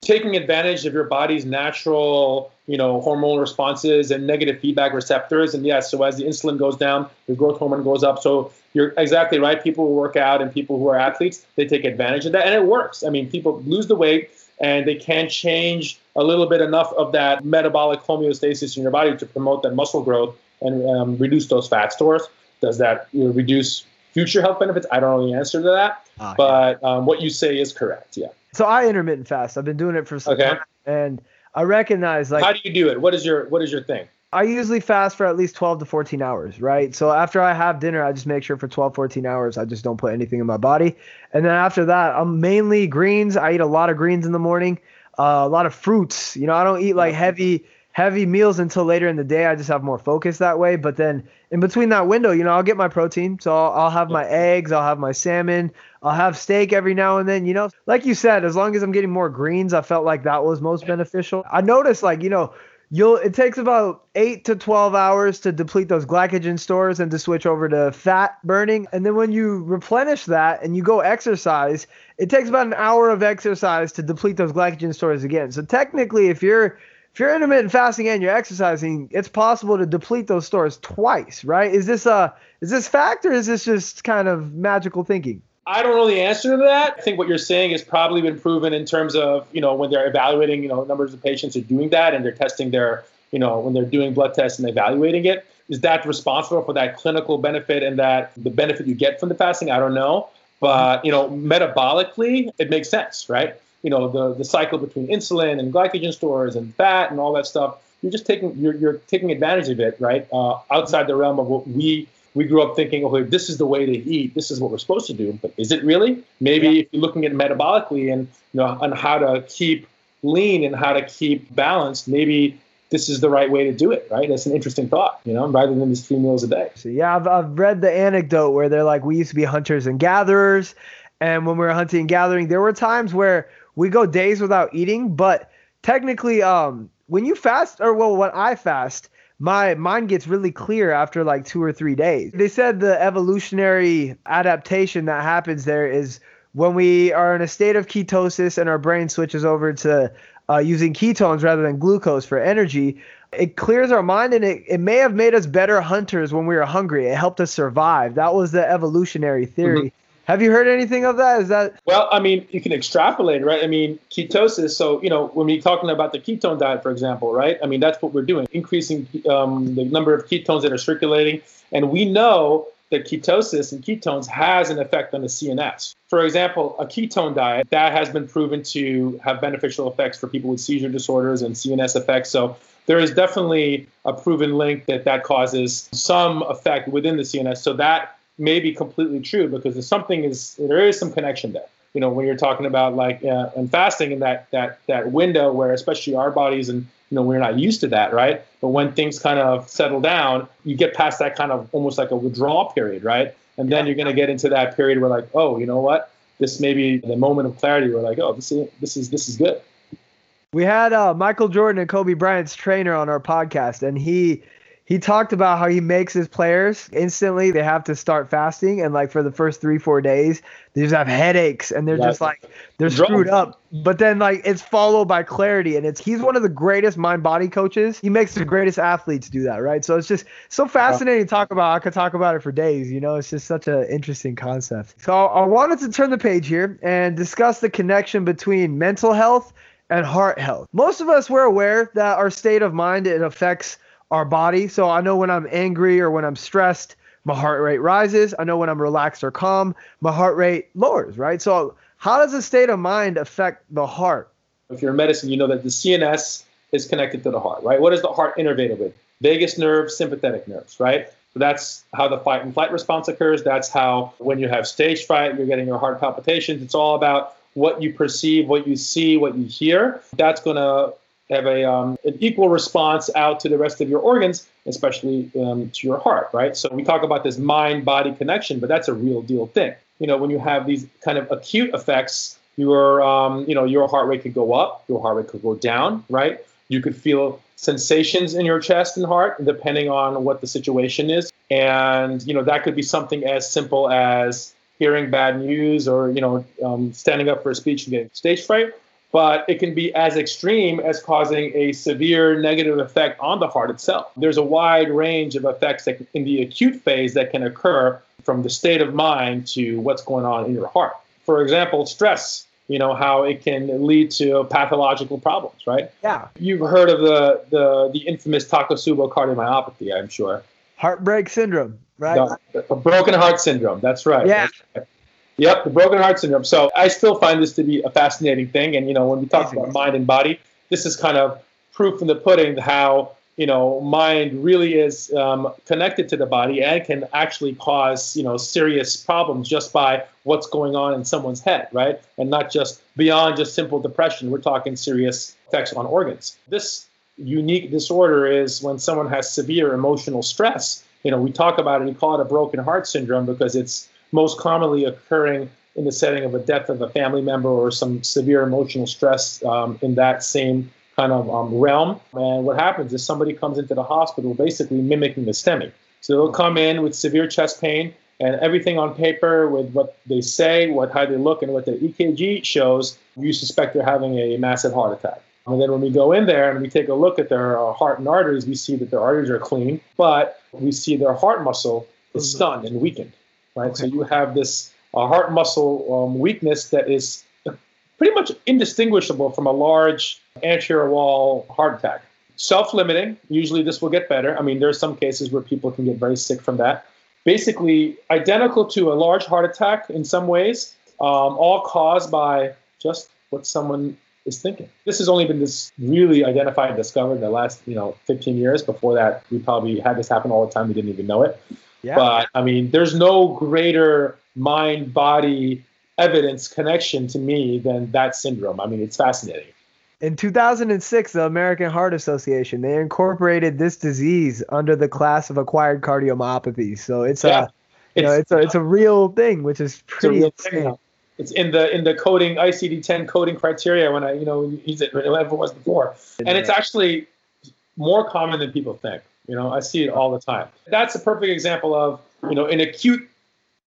taking advantage of your body's natural, you know, hormonal responses and negative feedback receptors. And yes, so as the insulin goes down, your growth hormone goes up. So you're exactly right. People who work out and people who are athletes, they take advantage of that, and it works. I mean, people lose the weight and they can change a little bit enough of that metabolic homeostasis in your body to promote that muscle growth and um, reduce those fat stores. Does that you know, reduce future health benefits? I don't know the answer to that, ah, but um, what you say is correct. Yeah. So I intermittent fast. I've been doing it for some okay. time, and I recognize like. How do you do it? What is your What is your thing? I usually fast for at least 12 to 14 hours, right? So after I have dinner, I just make sure for 12, 14 hours, I just don't put anything in my body. And then after that, I'm mainly greens. I eat a lot of greens in the morning, uh, a lot of fruits. You know, I don't eat like heavy heavy meals until later in the day. I just have more focus that way. But then in between that window, you know, I'll get my protein. So I'll, I'll have my eggs, I'll have my salmon, I'll have steak every now and then. You know, like you said, as long as I'm getting more greens, I felt like that was most beneficial. I noticed, like, you know, you'll it takes about eight to 12 hours to deplete those glycogen stores and to switch over to fat burning and then when you replenish that and you go exercise it takes about an hour of exercise to deplete those glycogen stores again so technically if you're if you're intermittent fasting and you're exercising, it's possible to deplete those stores twice, right? Is this a is this fact or is this just kind of magical thinking? I don't know the answer to that. I think what you're saying has probably been proven in terms of, you know, when they're evaluating, you know, numbers of patients are doing that and they're testing their, you know, when they're doing blood tests and evaluating it. Is that responsible for that clinical benefit and that the benefit you get from the fasting? I don't know. But, you know, metabolically, it makes sense, right? you know the the cycle between insulin and glycogen stores and fat and all that stuff you're just taking you're, you're taking advantage of it right uh, outside the realm of what we we grew up thinking okay this is the way to eat this is what we're supposed to do but is it really maybe yeah. if you're looking at metabolically and you know on how to keep lean and how to keep balanced maybe this is the right way to do it, right? That's an interesting thought, you know, rather than just three meals a day. So yeah, I've, I've read the anecdote where they're like, we used to be hunters and gatherers. And when we were hunting and gathering, there were times where we go days without eating, but technically, um, when you fast, or well, when I fast, my mind gets really clear after like two or three days. They said the evolutionary adaptation that happens there is when we are in a state of ketosis and our brain switches over to uh, using ketones rather than glucose for energy. It clears our mind and it, it may have made us better hunters when we were hungry. It helped us survive. That was the evolutionary theory. Mm-hmm. Have you heard anything of that? Is that well? I mean, you can extrapolate, right? I mean, ketosis. So you know, when we're talking about the ketone diet, for example, right? I mean, that's what we're doing, increasing um, the number of ketones that are circulating, and we know that ketosis and ketones has an effect on the CNS. For example, a ketone diet that has been proven to have beneficial effects for people with seizure disorders and CNS effects. So there is definitely a proven link that that causes some effect within the CNS. So that may be completely true because there's something is there is some connection there. You know, when you're talking about like uh, and fasting in that that that window where especially our bodies and you know we're not used to that, right? But when things kind of settle down, you get past that kind of almost like a withdrawal period, right? And then you're going to get into that period where like, oh, you know what? This may be the moment of clarity where like, oh, this is this is this is good. We had uh, Michael Jordan and Kobe Bryant's trainer on our podcast, and he he talked about how he makes his players instantly. They have to start fasting and like for the first three four days they just have headaches and they're just like they're screwed up. But then like it's followed by clarity and it's he's one of the greatest mind body coaches. He makes the greatest athletes do that right? So it's just so fascinating to talk about. I could talk about it for days you know? It's just such an interesting concept. So i wanted to turn the page here and discuss the connection between mental health and heart health. Most of us we're aware that our state of mind it affects our body. So I know when I'm angry or when I'm stressed, my heart rate rises. I know when I'm relaxed or calm, my heart rate lowers, right? So how does the state of mind affect the heart? If you're in medicine, you know that the CNS is connected to the heart, right? What is the heart innervated with? Vagus nerve, sympathetic nerves, right? So that's how the fight and flight response occurs. That's how when you have stage fright, you're getting your heart palpitations. It's all about what you perceive, what you see, what you hear. That's going to have a um, an equal response out to the rest of your organs, especially um, to your heart, right? So we talk about this mind-body connection, but that's a real deal thing. You know, when you have these kind of acute effects, your um, you know your heart rate could go up, your heart rate could go down, right? You could feel sensations in your chest and heart depending on what the situation is, and you know that could be something as simple as hearing bad news or you know um, standing up for a speech and getting stage fright but it can be as extreme as causing a severe negative effect on the heart itself. There's a wide range of effects that, in the acute phase that can occur from the state of mind to what's going on in your heart. For example, stress, you know, how it can lead to pathological problems, right? Yeah. You've heard of the, the, the infamous Takotsubo cardiomyopathy, I'm sure. Heartbreak syndrome, right? The, broken heart syndrome, that's right. Yeah. That's right. Yep, the broken heart syndrome. So I still find this to be a fascinating thing. And, you know, when we talk about mind and body, this is kind of proof in the pudding how, you know, mind really is um, connected to the body and can actually cause, you know, serious problems just by what's going on in someone's head, right? And not just beyond just simple depression. We're talking serious effects on organs. This unique disorder is when someone has severe emotional stress. You know, we talk about it, we call it a broken heart syndrome because it's most commonly occurring in the setting of a death of a family member or some severe emotional stress um, in that same kind of um, realm. And what happens is somebody comes into the hospital basically mimicking the STEMI. So they'll come in with severe chest pain and everything on paper with what they say, what how they look, and what their EKG shows, you suspect they're having a massive heart attack. And then when we go in there and we take a look at their uh, heart and arteries, we see that their arteries are clean, but we see their heart muscle is mm-hmm. stunned and weakened right? Okay. So you have this uh, heart muscle um, weakness that is pretty much indistinguishable from a large anterior wall heart attack. Self-limiting. Usually, this will get better. I mean, there are some cases where people can get very sick from that. Basically, identical to a large heart attack in some ways, um, all caused by just what someone is thinking. This has only been this really identified and discovered in the last, you know, 15 years. Before that, we probably had this happen all the time. We didn't even know it. Yeah. But I mean, there's no greater mind body evidence connection to me than that syndrome. I mean, it's fascinating. In 2006, the American Heart Association they incorporated this disease under the class of acquired cardiomyopathy. So it's yeah. a you know, it's a it's a real thing, which is pretty it's insane. It's in the in the coding ICD-10 coding criteria when I you know use it whatever it was before, and it's actually more common than people think. You know, I see it all the time. That's a perfect example of, you know, an acute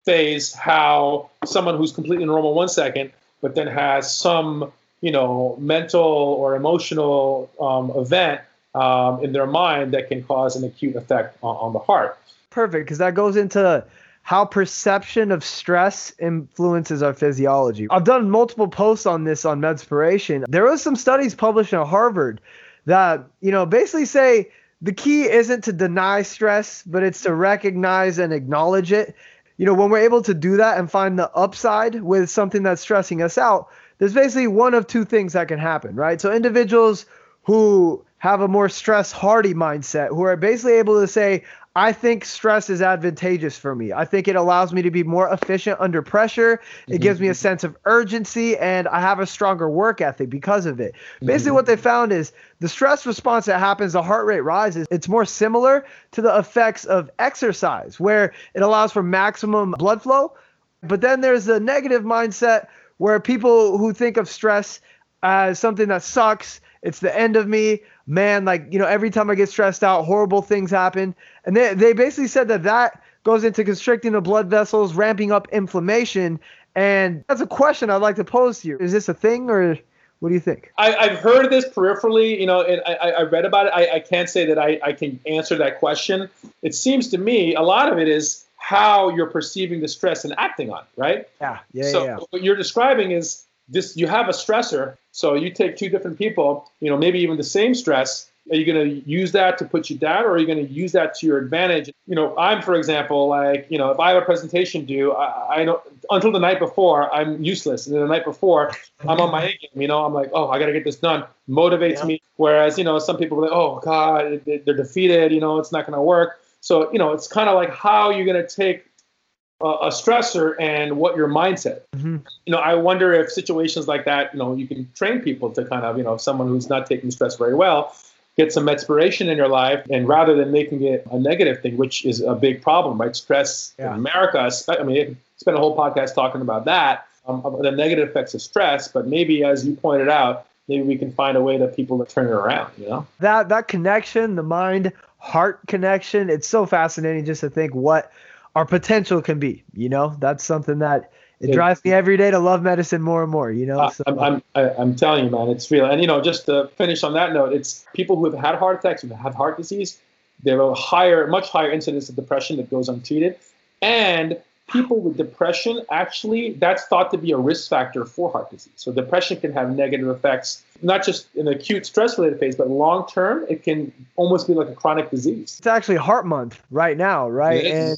phase, how someone who's completely normal one second, but then has some, you know, mental or emotional um, event um, in their mind that can cause an acute effect on, on the heart. Perfect, because that goes into how perception of stress influences our physiology. I've done multiple posts on this on Medspiration. There was some studies published at Harvard that, you know, basically say the key isn't to deny stress, but it's to recognize and acknowledge it. You know, when we're able to do that and find the upside with something that's stressing us out, there's basically one of two things that can happen, right? So individuals who have a more stress hardy mindset, who are basically able to say, I think stress is advantageous for me. I think it allows me to be more efficient under pressure. It mm-hmm. gives me a sense of urgency and I have a stronger work ethic because of it. Basically, mm-hmm. what they found is the stress response that happens, the heart rate rises, it's more similar to the effects of exercise, where it allows for maximum blood flow. But then there's the negative mindset where people who think of stress as something that sucks, it's the end of me man, like, you know, every time I get stressed out, horrible things happen. And they, they basically said that that goes into constricting the blood vessels, ramping up inflammation. And that's a question I'd like to pose to you. Is this a thing or what do you think? I, have heard this peripherally, you know, and I, I read about it. I, I can't say that I, I can answer that question. It seems to me a lot of it is how you're perceiving the stress and acting on, it, right? Yeah, yeah. So yeah. what you're describing is this: you have a stressor, so you take two different people, you know, maybe even the same stress. Are you going to use that to put you down, or are you going to use that to your advantage? You know, I'm, for example, like, you know, if I have a presentation due, I, I know until the night before, I'm useless, and then the night before, I'm on my A game. You know, I'm like, oh, I got to get this done. Motivates yeah. me. Whereas, you know, some people are like, oh God, they're defeated. You know, it's not going to work. So, you know, it's kind of like how you're going to take a stressor and what your mindset. Mm-hmm. You know, I wonder if situations like that, you know, you can train people to kind of, you know, someone who's not taking stress very well, get some inspiration in your life, and rather than making it a negative thing, which is a big problem, right? Stress yeah. in America. I mean, spend a whole podcast talking about that, um, the negative effects of stress. But maybe, as you pointed out, maybe we can find a way that people turn it around. You know, that that connection, the mind heart connection. It's so fascinating just to think what our potential can be. You know, that's something that it yeah. drives me every day to love medicine more and more. You know, so. I'm, I'm I'm telling you, man, it's real. And you know, just to finish on that note, it's people who have had heart attacks, who have heart disease, they have a higher, much higher incidence of depression that goes untreated, and people with depression actually that's thought to be a risk factor for heart disease. So depression can have negative effects, not just in acute stress related phase, but long term, it can almost be like a chronic disease. It's actually Heart Month right now, right? And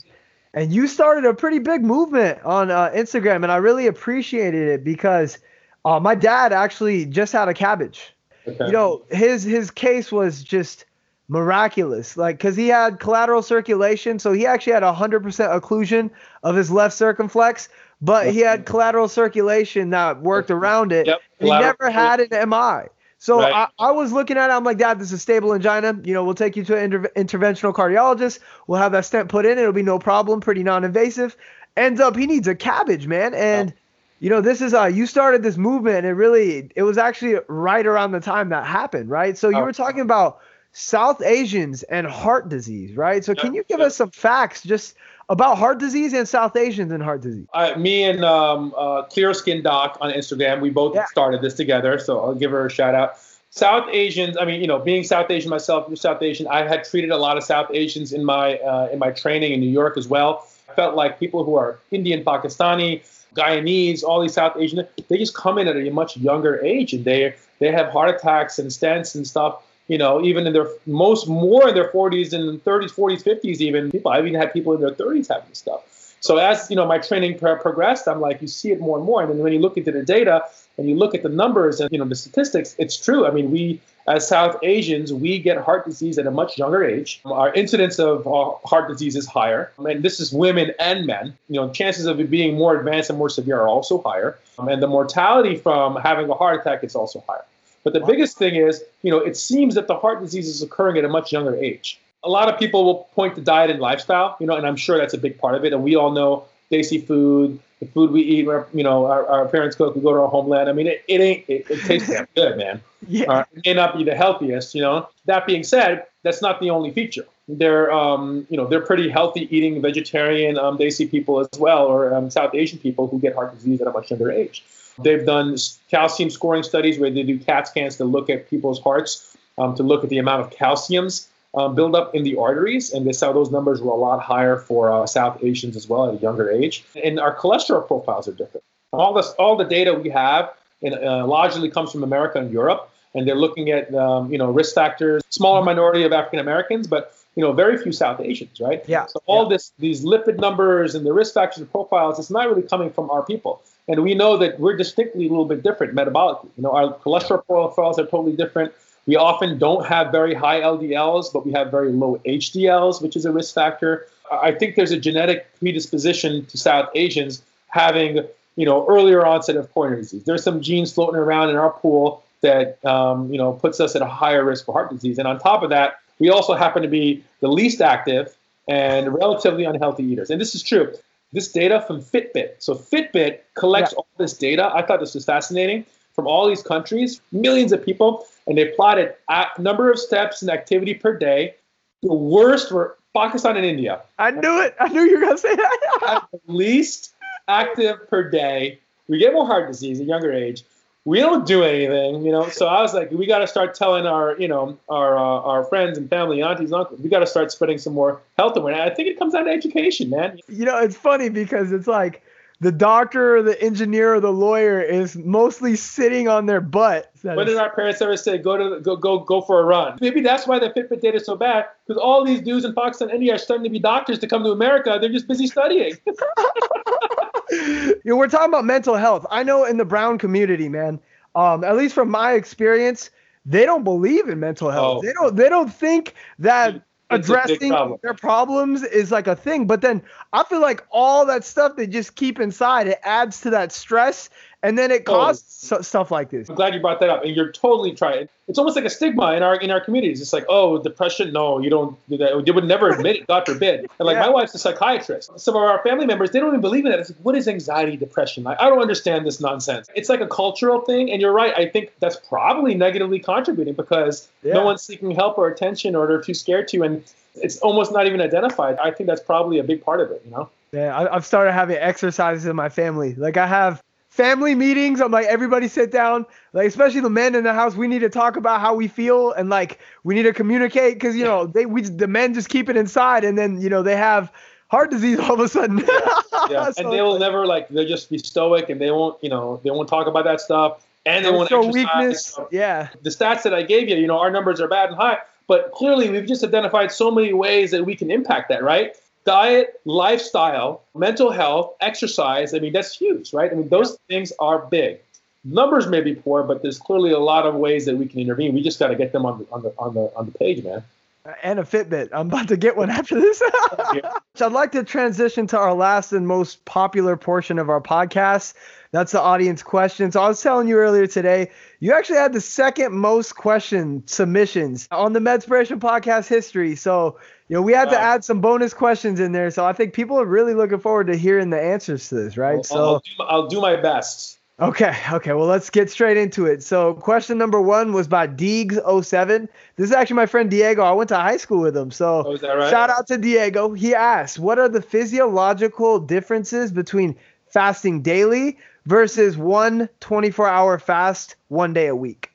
and you started a pretty big movement on uh, Instagram, and I really appreciated it because uh, my dad actually just had a CABG. Okay. You know, his his case was just miraculous, like because he had collateral circulation, so he actually had hundred percent occlusion of his left circumflex, but he had collateral circulation that worked around it. Yep. He never had an MI. So right. I, I, was looking at it. I'm like, Dad, this is stable angina. You know, we'll take you to an inter- interventional cardiologist. We'll have that stent put in. It'll be no problem. Pretty non-invasive. Ends up, he needs a CABG, man. And you know, this is uh, you started this movement. And it really, it was actually right around the time that happened, right? So you oh. were talking about South Asians and heart disease, right? So can you give us some facts just about heart disease and South Asians and heart disease. Uh, me and um, uh, Clear Skin Doc on Instagram, we both yeah. started this together, so I'll give her a shout out. South Asians, I mean, you know, being South Asian myself, you're South Asian. I had treated a lot of South Asians in my uh, in my training in New York as well. I felt like people who are Indian, Pakistani, Guyanese, all these South Asian, they just come in at a much younger age and they they have heart attacks and stents and stuff you know, even in their most more in their 40s and 30s, 40s, 50s, even people. I've even had people in their 30s having stuff. So as you know, my training progressed, I'm like, you see it more and more. And then when you look into the data and you look at the numbers and you know the statistics, it's true. I mean, we as South Asians, we get heart disease at a much younger age. Our incidence of uh, heart disease is higher, and this is women and men. You know, chances of it being more advanced and more severe are also higher, and the mortality from having a heart attack is also higher. But the wow. biggest thing is, you know, it seems that the heart disease is occurring at a much younger age. A lot of people will point to diet and lifestyle, you know, and I'm sure that's a big part of it. And we all know Desi food, the food we eat, you know, our, our parents cook, we go to our homeland. I mean, it, it ain't, it, it tastes damn good, man. Yeah. Uh, it may not be the healthiest, you know. That being said, that's not the only feature. They're, um, you know, they're pretty healthy eating vegetarian um, Desi people as well, or um, South Asian people who get heart disease at a much younger age. They've done calcium scoring studies where they do CAT scans to look at people's hearts, um, to look at the amount of calciums um, build up in the arteries, and they saw those numbers were a lot higher for uh, South Asians as well at a younger age. And our cholesterol profiles are different. All this, all the data we have, and uh, largely comes from America and Europe. and they're looking at um, you know risk factors, smaller minority of African Americans, but you know very few South Asians, right? Yeah. So all yeah. this these lipid numbers and the risk factors and profiles, it's not really coming from our people. And we know that we're distinctly a little bit different metabolically. You know, our cholesterol profiles are totally different. We often don't have very high LDLs, but we have very low HDLs, which is a risk factor. I think there's a genetic predisposition to South Asians having, you know, earlier onset of coronary disease. There's some genes floating around in our pool that, um, you know, puts us at a higher risk for heart disease. And on top of that, we also happen to be the least active and relatively unhealthy eaters. And this is true. This data from Fitbit. So Fitbit collects yeah. all this data. I thought this was fascinating from all these countries, millions of people, and they plotted a number of steps and activity per day. The worst were Pakistan and India. I knew it. I knew you were going to say that. least active per day. We get more heart disease at younger age. We don't do anything, you know. So I was like, we got to start telling our, you know, our uh, our friends and family, aunties, and uncles. We got to start spreading some more health awareness. I think it comes down to education, man. You know, it's funny because it's like the doctor or the engineer or the lawyer is mostly sitting on their butt. When did our parents ever say go to go go go for a run? Maybe that's why the Fitbit data is so bad because all these dudes in Pakistan, and India are starting to be doctors to come to America. They're just busy studying. you know, we're talking about mental health. I know in the brown community, man. Um, at least from my experience, they don't believe in mental health. Oh. They don't. They don't think that addressing problem. their problems is like a thing. But then I feel like all that stuff they just keep inside, it adds to that stress and then it causes oh, stuff like this. I'm glad you brought that up, and you're totally trying. It's almost like a stigma in our in our communities. It's like, oh, depression. No, you don't do that. They would never admit it. God forbid. And like yeah. my wife's a psychiatrist. Some of our family members, they don't even believe in that. It's like, what is anxiety, depression? Like, I don't understand this nonsense. It's like a cultural thing, and you're right. I think that's probably negatively contributing because yeah. no one's seeking help or attention, or they're too scared to, and it's almost not even identified. I think that's probably a big part of it. You know. Yeah, I've started having exercises in my family. Like I have family meetings. I'm like, everybody sit down. Like, especially the men in the house, we need to talk about how we feel and like we need to communicate because you know they we the men just keep it inside and then you know they have heart disease all of a sudden. yeah, yeah. so, and they will never like they'll just be stoic and they won't you know they won't talk about that stuff and they won't show weakness. Yeah, the stats that I gave you, you know, our numbers are bad and high. But clearly, we've just identified so many ways that we can impact that, right? Diet, lifestyle, mental health, exercise. I mean, that's huge, right? I mean, those things are big. Numbers may be poor, but there's clearly a lot of ways that we can intervene. We just got to get them on the on the on the on the page, man. Uh, and a Fitbit. I'm about to get one after this. so I'd like to transition to our last and most popular portion of our podcast. That's the audience questions. So I was telling you earlier today, you actually had the second most question submissions on the Medspiration podcast history. So you know, we had to uh, add some bonus questions in there. So I think people are really looking forward to hearing the answers to this, right? Well, so I'll do, I'll do my best. Okay, okay. Well, let's get straight into it. So, question number one was by Deegs07. This is actually my friend Diego. I went to high school with him. So, oh, right? shout out to Diego. He asked, What are the physiological differences between fasting daily versus one 24 hour fast one day a week?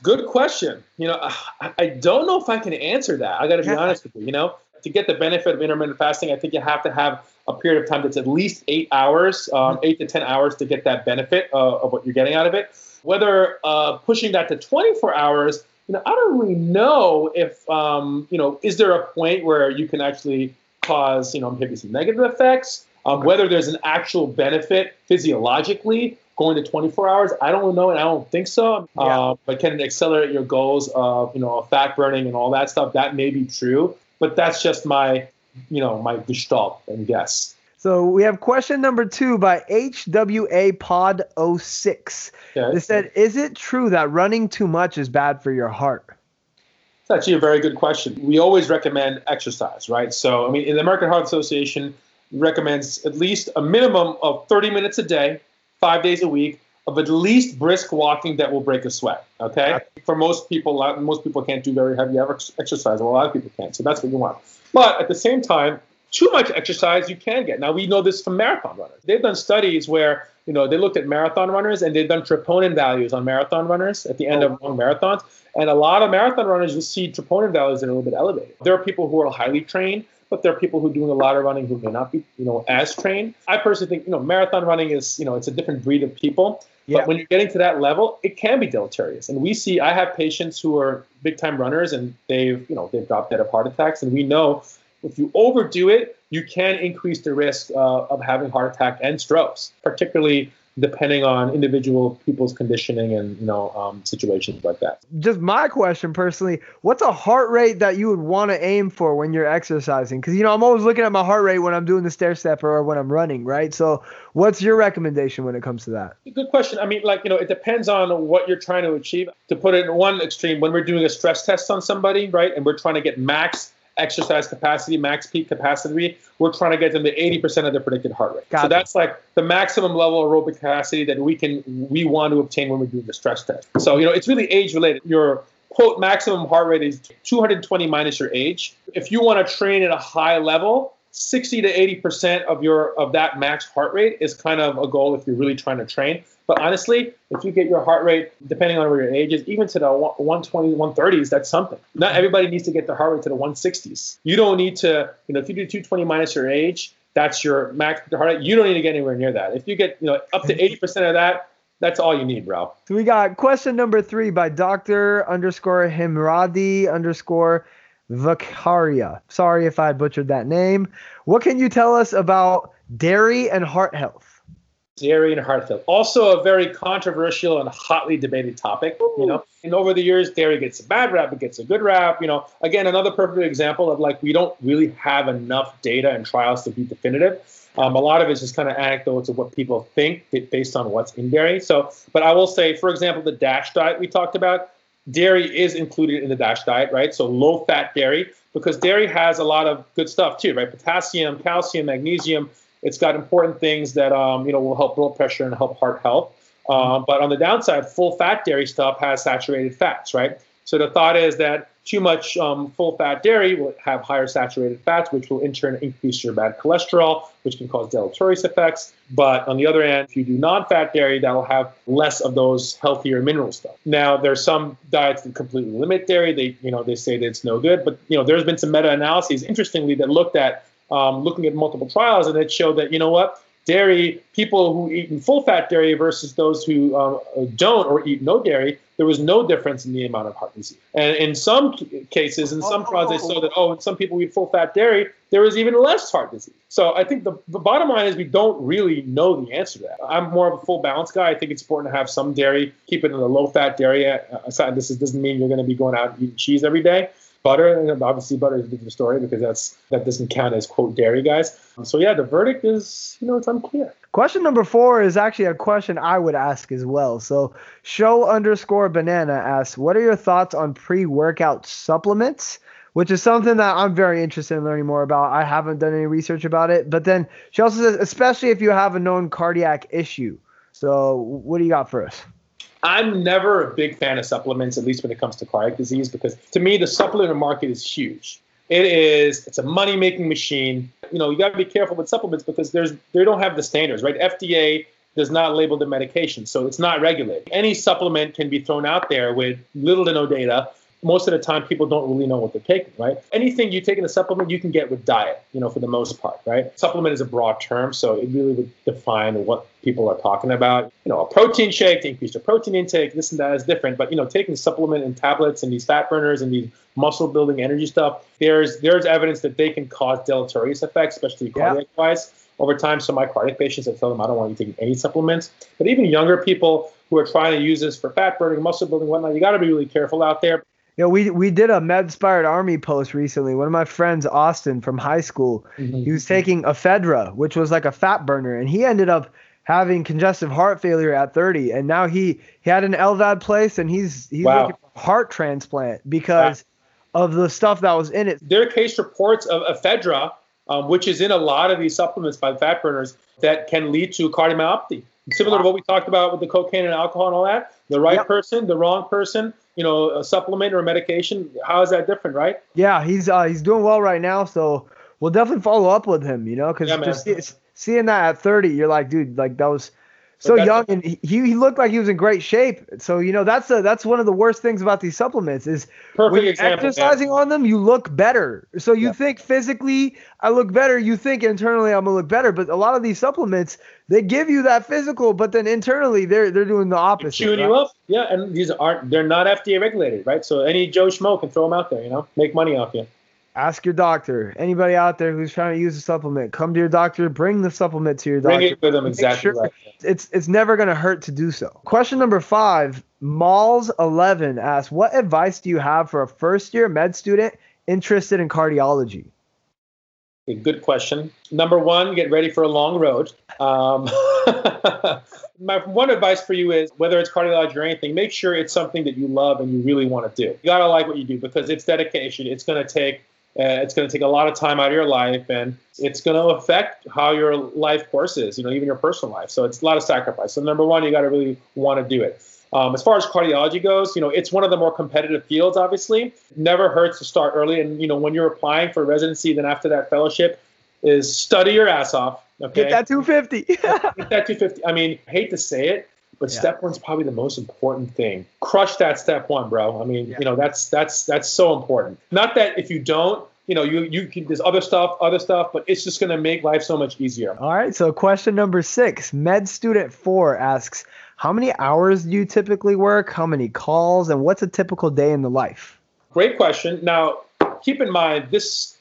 Good question. You know, I, I don't know if I can answer that. I got to be honest with you. You know, to get the benefit of intermittent fasting, I think you have to have a period of time that's at least eight hours, um, eight to 10 hours to get that benefit uh, of what you're getting out of it. Whether uh, pushing that to 24 hours, you know, I don't really know if, um, you know, is there a point where you can actually cause, you know, maybe some negative effects? Um, whether there's an actual benefit physiologically going to 24 hours? I don't know, and I don't think so. Yeah. Uh, but can it accelerate your goals of you know fat burning and all that stuff? That may be true, but that's just my you know my gestalt and guess. So we have question number two by HWA Pod 06. Okay. They said, "Is it true that running too much is bad for your heart?" It's actually a very good question. We always recommend exercise, right? So I mean, in the American Heart Association recommends at least a minimum of 30 minutes a day five days a week of at least brisk walking that will break a sweat. Okay, for most people, most people can't do very heavy exercise. Well, a lot of people can't, so that's what you want. But at the same time, too much exercise you can get. Now we know this from marathon runners. They've done studies where you know they looked at marathon runners and they've done troponin values on marathon runners at the end of long marathons. And a lot of marathon runners, you'll see troponin values that are a little bit elevated. There are people who are highly trained, but there are people who are doing a lot of running who may not be, you know, as trained. I personally think, you know, marathon running is, you know, it's a different breed of people. Yeah. But when you're getting to that level, it can be deleterious. And we see, I have patients who are big time runners and they've, you know, they've dropped dead of heart attacks. And we know if you overdo it, you can increase the risk uh, of having heart attack and strokes, particularly depending on individual people's conditioning and you know um, situations like that. Just my question personally, what's a heart rate that you would want to aim for when you're exercising? Because you know I'm always looking at my heart rate when I'm doing the stair stepper or when I'm running, right? So what's your recommendation when it comes to that? Good question. I mean, like you know, it depends on what you're trying to achieve. To put it in one extreme, when we're doing a stress test on somebody, right, and we're trying to get max exercise capacity, max peak capacity, we're trying to get them to 80% of their predicted heart rate. Got so it. that's like the maximum level of aerobic capacity that we can we want to obtain when we're doing the stress test. So, you know, it's really age related. Your quote maximum heart rate is 220 minus your age. If you want to train at a high level, 60 to 80% of your of that max heart rate is kind of a goal if you're really trying to train. But honestly, if you get your heart rate, depending on where your age is, even to the 120, 130s, that's something. Not everybody needs to get their heart rate to the 160s. You don't need to, you know, if you do 220 minus your age, that's your max heart rate. You don't need to get anywhere near that. If you get, you know, up to 80% of that, that's all you need, bro. So we got question number three by Doctor underscore Himradi underscore Vakaria. Sorry if I butchered that name. What can you tell us about dairy and heart health? Dairy and heart health. Also, a very controversial and hotly debated topic. You know, and over the years, dairy gets a bad rap, it gets a good rap. You know, again, another perfect example of like we don't really have enough data and trials to be definitive. Um, a lot of it's just kind of anecdotes of what people think based on what's in dairy. So, but I will say, for example, the DASH diet we talked about, dairy is included in the DASH diet, right? So low fat dairy, because dairy has a lot of good stuff too, right? Potassium, calcium, magnesium. It's got important things that um, you know will help blood pressure and help heart health. Um, but on the downside, full fat dairy stuff has saturated fats, right? So the thought is that too much um, full fat dairy will have higher saturated fats, which will in turn increase your bad cholesterol, which can cause deleterious effects. But on the other hand, if you do non-fat dairy, that will have less of those healthier mineral stuff. Now, there's some diets that completely limit dairy. They, you know, they say that it's no good. But you know, there's been some meta-analyses, interestingly, that looked at um, looking at multiple trials, and it showed that you know what, dairy people who eat in full fat dairy versus those who um, don't or eat no dairy, there was no difference in the amount of heart disease. And in some cases, in some trials, they saw that oh, in some people who eat full fat dairy, there was even less heart disease. So I think the, the bottom line is we don't really know the answer to that. I'm more of a full balance guy. I think it's important to have some dairy, keep it in a low fat dairy. Uh, Aside, this is, doesn't mean you're going to be going out and eating cheese every day butter and obviously butter is a different story because that's that doesn't count as quote dairy guys. So yeah the verdict is you know it's unclear. Question number four is actually a question i would ask as well. So show underscore banana asks what are your thoughts on pre-workout supplements? Which is something that i'm very interested in learning more about. I haven't done any research about it. But then she also says especially if you have a known cardiac issue. So what do you got for us I'm never a big fan of supplements, at least when it comes to cardiac disease, because to me the supplement market is huge. It is it's a money making machine. You know, you got to be careful with supplements because there's they don't have the standards, right? FDA does not label the medication, so it's not regulated. Any supplement can be thrown out there with little to no data. Most of the time, people don't really know what they're taking, right? Anything you take in a supplement, you can get with diet, you know, for the most part, right? Supplement is a broad term, so it really would define what people are talking about. You know, a protein shake to increase your protein intake, this and that is different. But you know, taking supplement and tablets and these fat burners and these muscle building energy stuff, there's there's evidence that they can cause deleterious effects, especially cardiac wise. Over time, so my cardiac patients, I tell them I don't want you taking any supplements. But even younger people who are trying to use this for fat burning, muscle building, whatnot, you got to be really careful out there. You know, we we did a Medspired Army post recently. One of my friends, Austin from high school, Mm-hmm. he was taking ephedra, which was like a fat burner, and he ended up having congestive heart failure at 30 and now he he had an LVAD place and he's he's Wow. looking for heart transplant because of the stuff that was in it. There are case reports of ephedra, um, which is in a lot of these supplements by fat burners, that can lead to cardiomyopathy. Similar to what we talked about with the cocaine and alcohol and all that. The right Yep. person, the wrong person, you know, a supplement or a medication. How is that different, right? Yeah, he's uh he's doing well right now, so we'll definitely follow up with him. You know, because Yeah, just see- seeing that at 30, you're like, dude, like that was so young, and he, he looked like he was in great shape. So you know, that's a, that's one of the worst things about these supplements is Perfect when you're example. man. exercising on them, you look better. So you think physically, I look better. You think internally, I'm gonna look better. But a lot of these supplements, they give you that physical, but then internally, they're they're doing the opposite. chewing right? you up. Yeah, and these aren't they're not FDA regulated, right? So any Joe Schmo can throw them out there, you know, make money off you. Ask your doctor. Anybody out there who's trying to use a supplement, come to your doctor. Bring the supplement to your doctor. Bring it with them exactly sure- right. It's it's never gonna hurt to do so. Question number five. Malls eleven asks, what advice do you have for a first year med student interested in cardiology? A good question. Number one, get ready for a long road. Um, my one advice for you is whether it's cardiology or anything, make sure it's something that you love and you really want to do. You gotta like what you do because it's dedication. It's gonna take uh, it's going to take a lot of time out of your life, and it's going to affect how your life course is. You know, even your personal life. So it's a lot of sacrifice. So number one, you got to really want to do it. Um, as far as cardiology goes, you know, it's one of the more competitive fields. Obviously, never hurts to start early. And you know, when you're applying for residency, then after that fellowship, is study your ass off. Okay, Get that 250. Get that 250. I mean, hate to say it, but Yeah. step one's probably the most important thing. Crush that step one, bro. I mean, Yeah. you know, that's that's that's so important. Not that if you don't, you know, you you can there's other stuff, other stuff, but it's just gonna make life so much easier. All right. So question number six. Med student four asks, how many hours do you typically work? How many calls? And what's a typical day in the life? Great question. Now, keep in mind this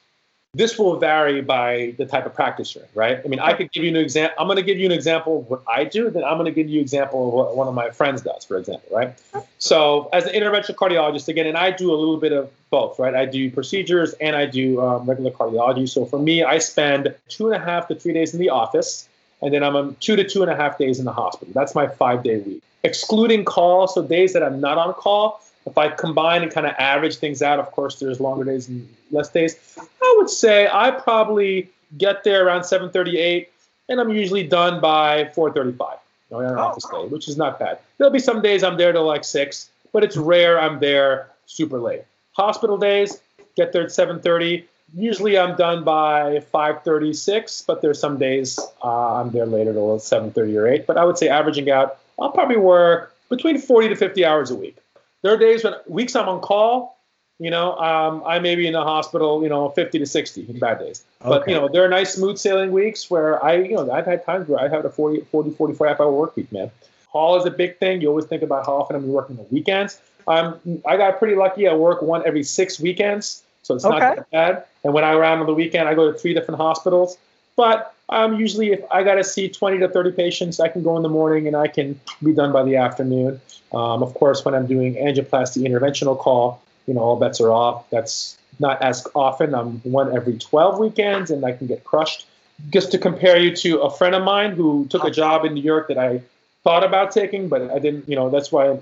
this will vary by the type of practice you're in, right? I mean, I could give you an example. I'm going to give you an example of what I do, then I'm going to give you an example of what one of my friends does, for example, right? So, as an interventional cardiologist, again, and I do a little bit of both, right? I do procedures and I do um, regular cardiology. So, for me, I spend two and a half to three days in the office, and then I'm um, two to two and a half days in the hospital. That's my five day week, excluding call. So, days that I'm not on call, if I combine and kind of average things out, of course, there's longer days and less days. I would say I probably get there around 7:38, and I'm usually done by 4:35 you know, office day, which is not bad. There'll be some days I'm there till like six, but it's rare I'm there super late. Hospital days, get there at 7:30. Usually I'm done by 5:36, but there's some days uh, I'm there later till 7:30 or 8. But I would say averaging out, I'll probably work between 40 to 50 hours a week. There are days when weeks I'm on call, you know, um, I may be in the hospital, you know, 50 to 60 in bad days. But, Okay. you know, there are nice smooth sailing weeks where I, you know, I've had times where I've had a 40, 40, 44 half hour work week, man. Hall is a big thing. You always think about how often I'm working the weekends. Um, I got pretty lucky. I work one every six weekends, so it's not that bad. And when I around on the weekend, I go to three different hospitals. But um, usually, if I got to see 20 to 30 patients, I can go in the morning and I can be done by the afternoon. Um, of course, when I'm doing angioplasty interventional call, you know, all bets are off. That's not as often. I'm one every 12 weekends and I can get crushed. Just to compare you to a friend of mine who took a job in New York that I thought about taking, but I didn't, you know, that's why I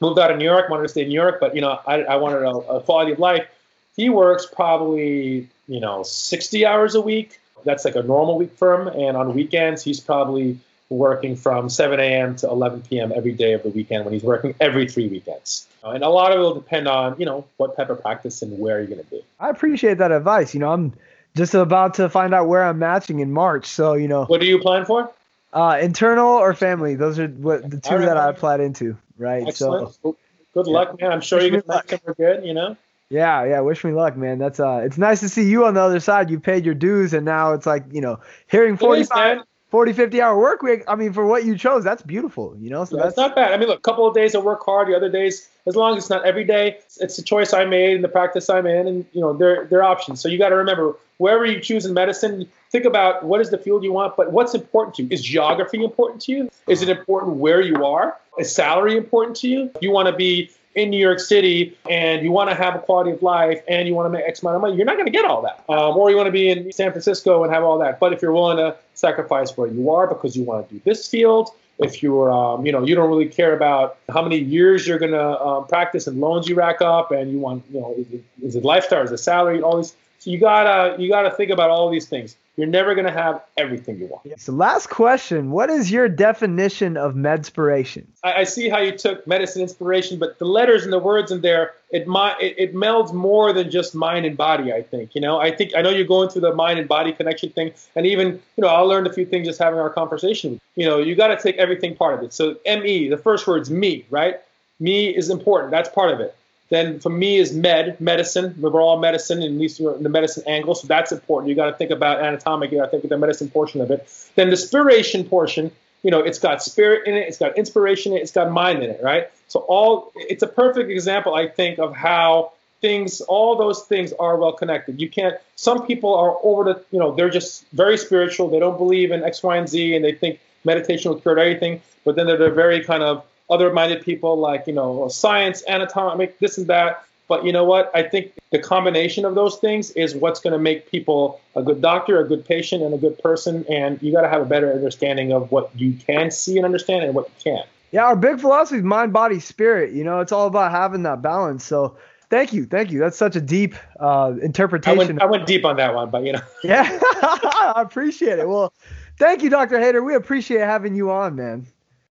moved out of New York, wanted to stay in New York, but, you know, I, I wanted a, a quality of life. He works probably, you know, 60 hours a week. That's like a normal week for him. And on weekends, he's probably working from 7 a.m. to 11 p.m. every day of the weekend when he's working every three weekends. And a lot of it will depend on, you know, what type of practice and where you're going to be. I appreciate that advice. You know, I'm just about to find out where I'm matching in March. So, you know, What are you applying for? uh, internal or family, those are what the two right. that I applied into. Right. Excellent. So, Good luck, man. I'm sure Wish you me get luck. somewhere good, you know? Yeah, yeah. Wish me luck, man. That's uh, it's nice to see you on the other side. You paid your dues, and now it's like you know, hearing It is, 45, man. 40, 50 hour work week. I mean, for what you chose, that's beautiful. You know, so That's that's not bad. I mean, look, a couple of days I work hard, the other days, as long as it's not every day, it's the choice I made and the practice I'm in, and you know, they're they're options. So you got to remember, wherever you choose in medicine, think about what is the field you want, but what's important to you. Is geography important to you? Is it important where you are? Is salary important to you? You want to be in New York City and you want to have a quality of life and you want to make X amount of money, you're not going to get all that. Um, or you want to be in San Francisco and have all that. But if you're willing to sacrifice where you are because you want to do this field, if you're, um, you know, you don't really care about how many years you're going to um, practice and loans you rack up, and you want, you know, is it, is it lifestyle, is it salary, all these. So you gotta you gotta think about all these things. You're never going to have everything you want. So, last question What is your definition of medspiration? I, I see how you took medicine inspiration, but the letters and the words in there, it, it, it melds more than just mind and body, I think. You know, I think, I know you're going through the mind and body connection thing, and even, you know, I learned a few things just having our conversation. You know, you got to take everything part of it. So, ME, the first word's me, right? Me is important. That's part of it. Then for me is med, medicine. We're all medicine, at least in the medicine angle, so that's important. You got to think about anatomic. You got to think of the medicine portion of it. Then the spiration portion, you know, it's got spirit in it, it's got inspiration in it, it's got mind in it, right? So all, it's a perfect example, I think, of how things, all those things are well connected. You can't. Some people are over the, you know, they're just very spiritual. They don't believe in X, Y, and Z, and they think meditation will cure everything. But then they're very kind of other-minded people like you know science, anatomic, this and that. But you know what? I think the combination of those things is what's going to make people a good doctor, a good patient, and a good person. And you got to have a better understanding of what you can see and understand and what you can't. Yeah, our big philosophy is mind, body, spirit. You know, it's all about having that balance. So thank you, thank you. That's such a deep uh, interpretation. I went, I went deep on that one, but you know. yeah, I appreciate it. Well, thank you, Dr. Haider. We appreciate having you on, man.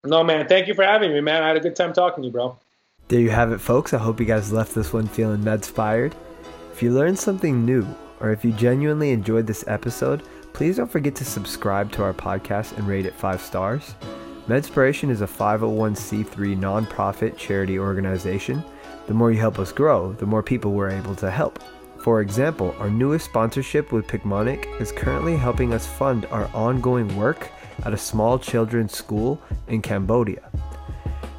No, man. Thank you for having me, man. I had a good time talking to you, bro. There you have it, folks. I hope you guys left this one feeling medspired. If you learned something new, or if you genuinely enjoyed this episode, please don't forget to subscribe to our podcast and rate it five stars. Medspiration is a 501c3 nonprofit charity organization. The more you help us grow, the more people we're able to help. For example, our newest sponsorship with Picmonic is currently helping us fund our ongoing work at a small children's school in Cambodia.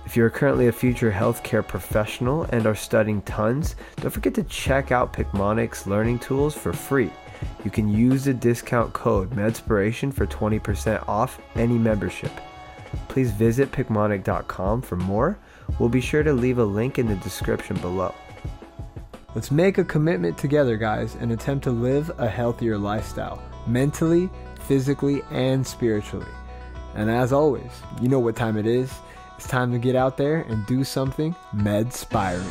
If you are currently a future healthcare professional and are studying tons, don't forget to check out Picmonic's learning tools for free. You can use the discount code MEDSPIRATION for 20% off any membership. Please visit Picmonic.com for more. We'll be sure to leave a link in the description below. Let's make a commitment together, guys, and attempt to live a healthier lifestyle, mentally, physically, and spiritually. And as always, you know what time it is. It's time to get out there and do something med-spiring.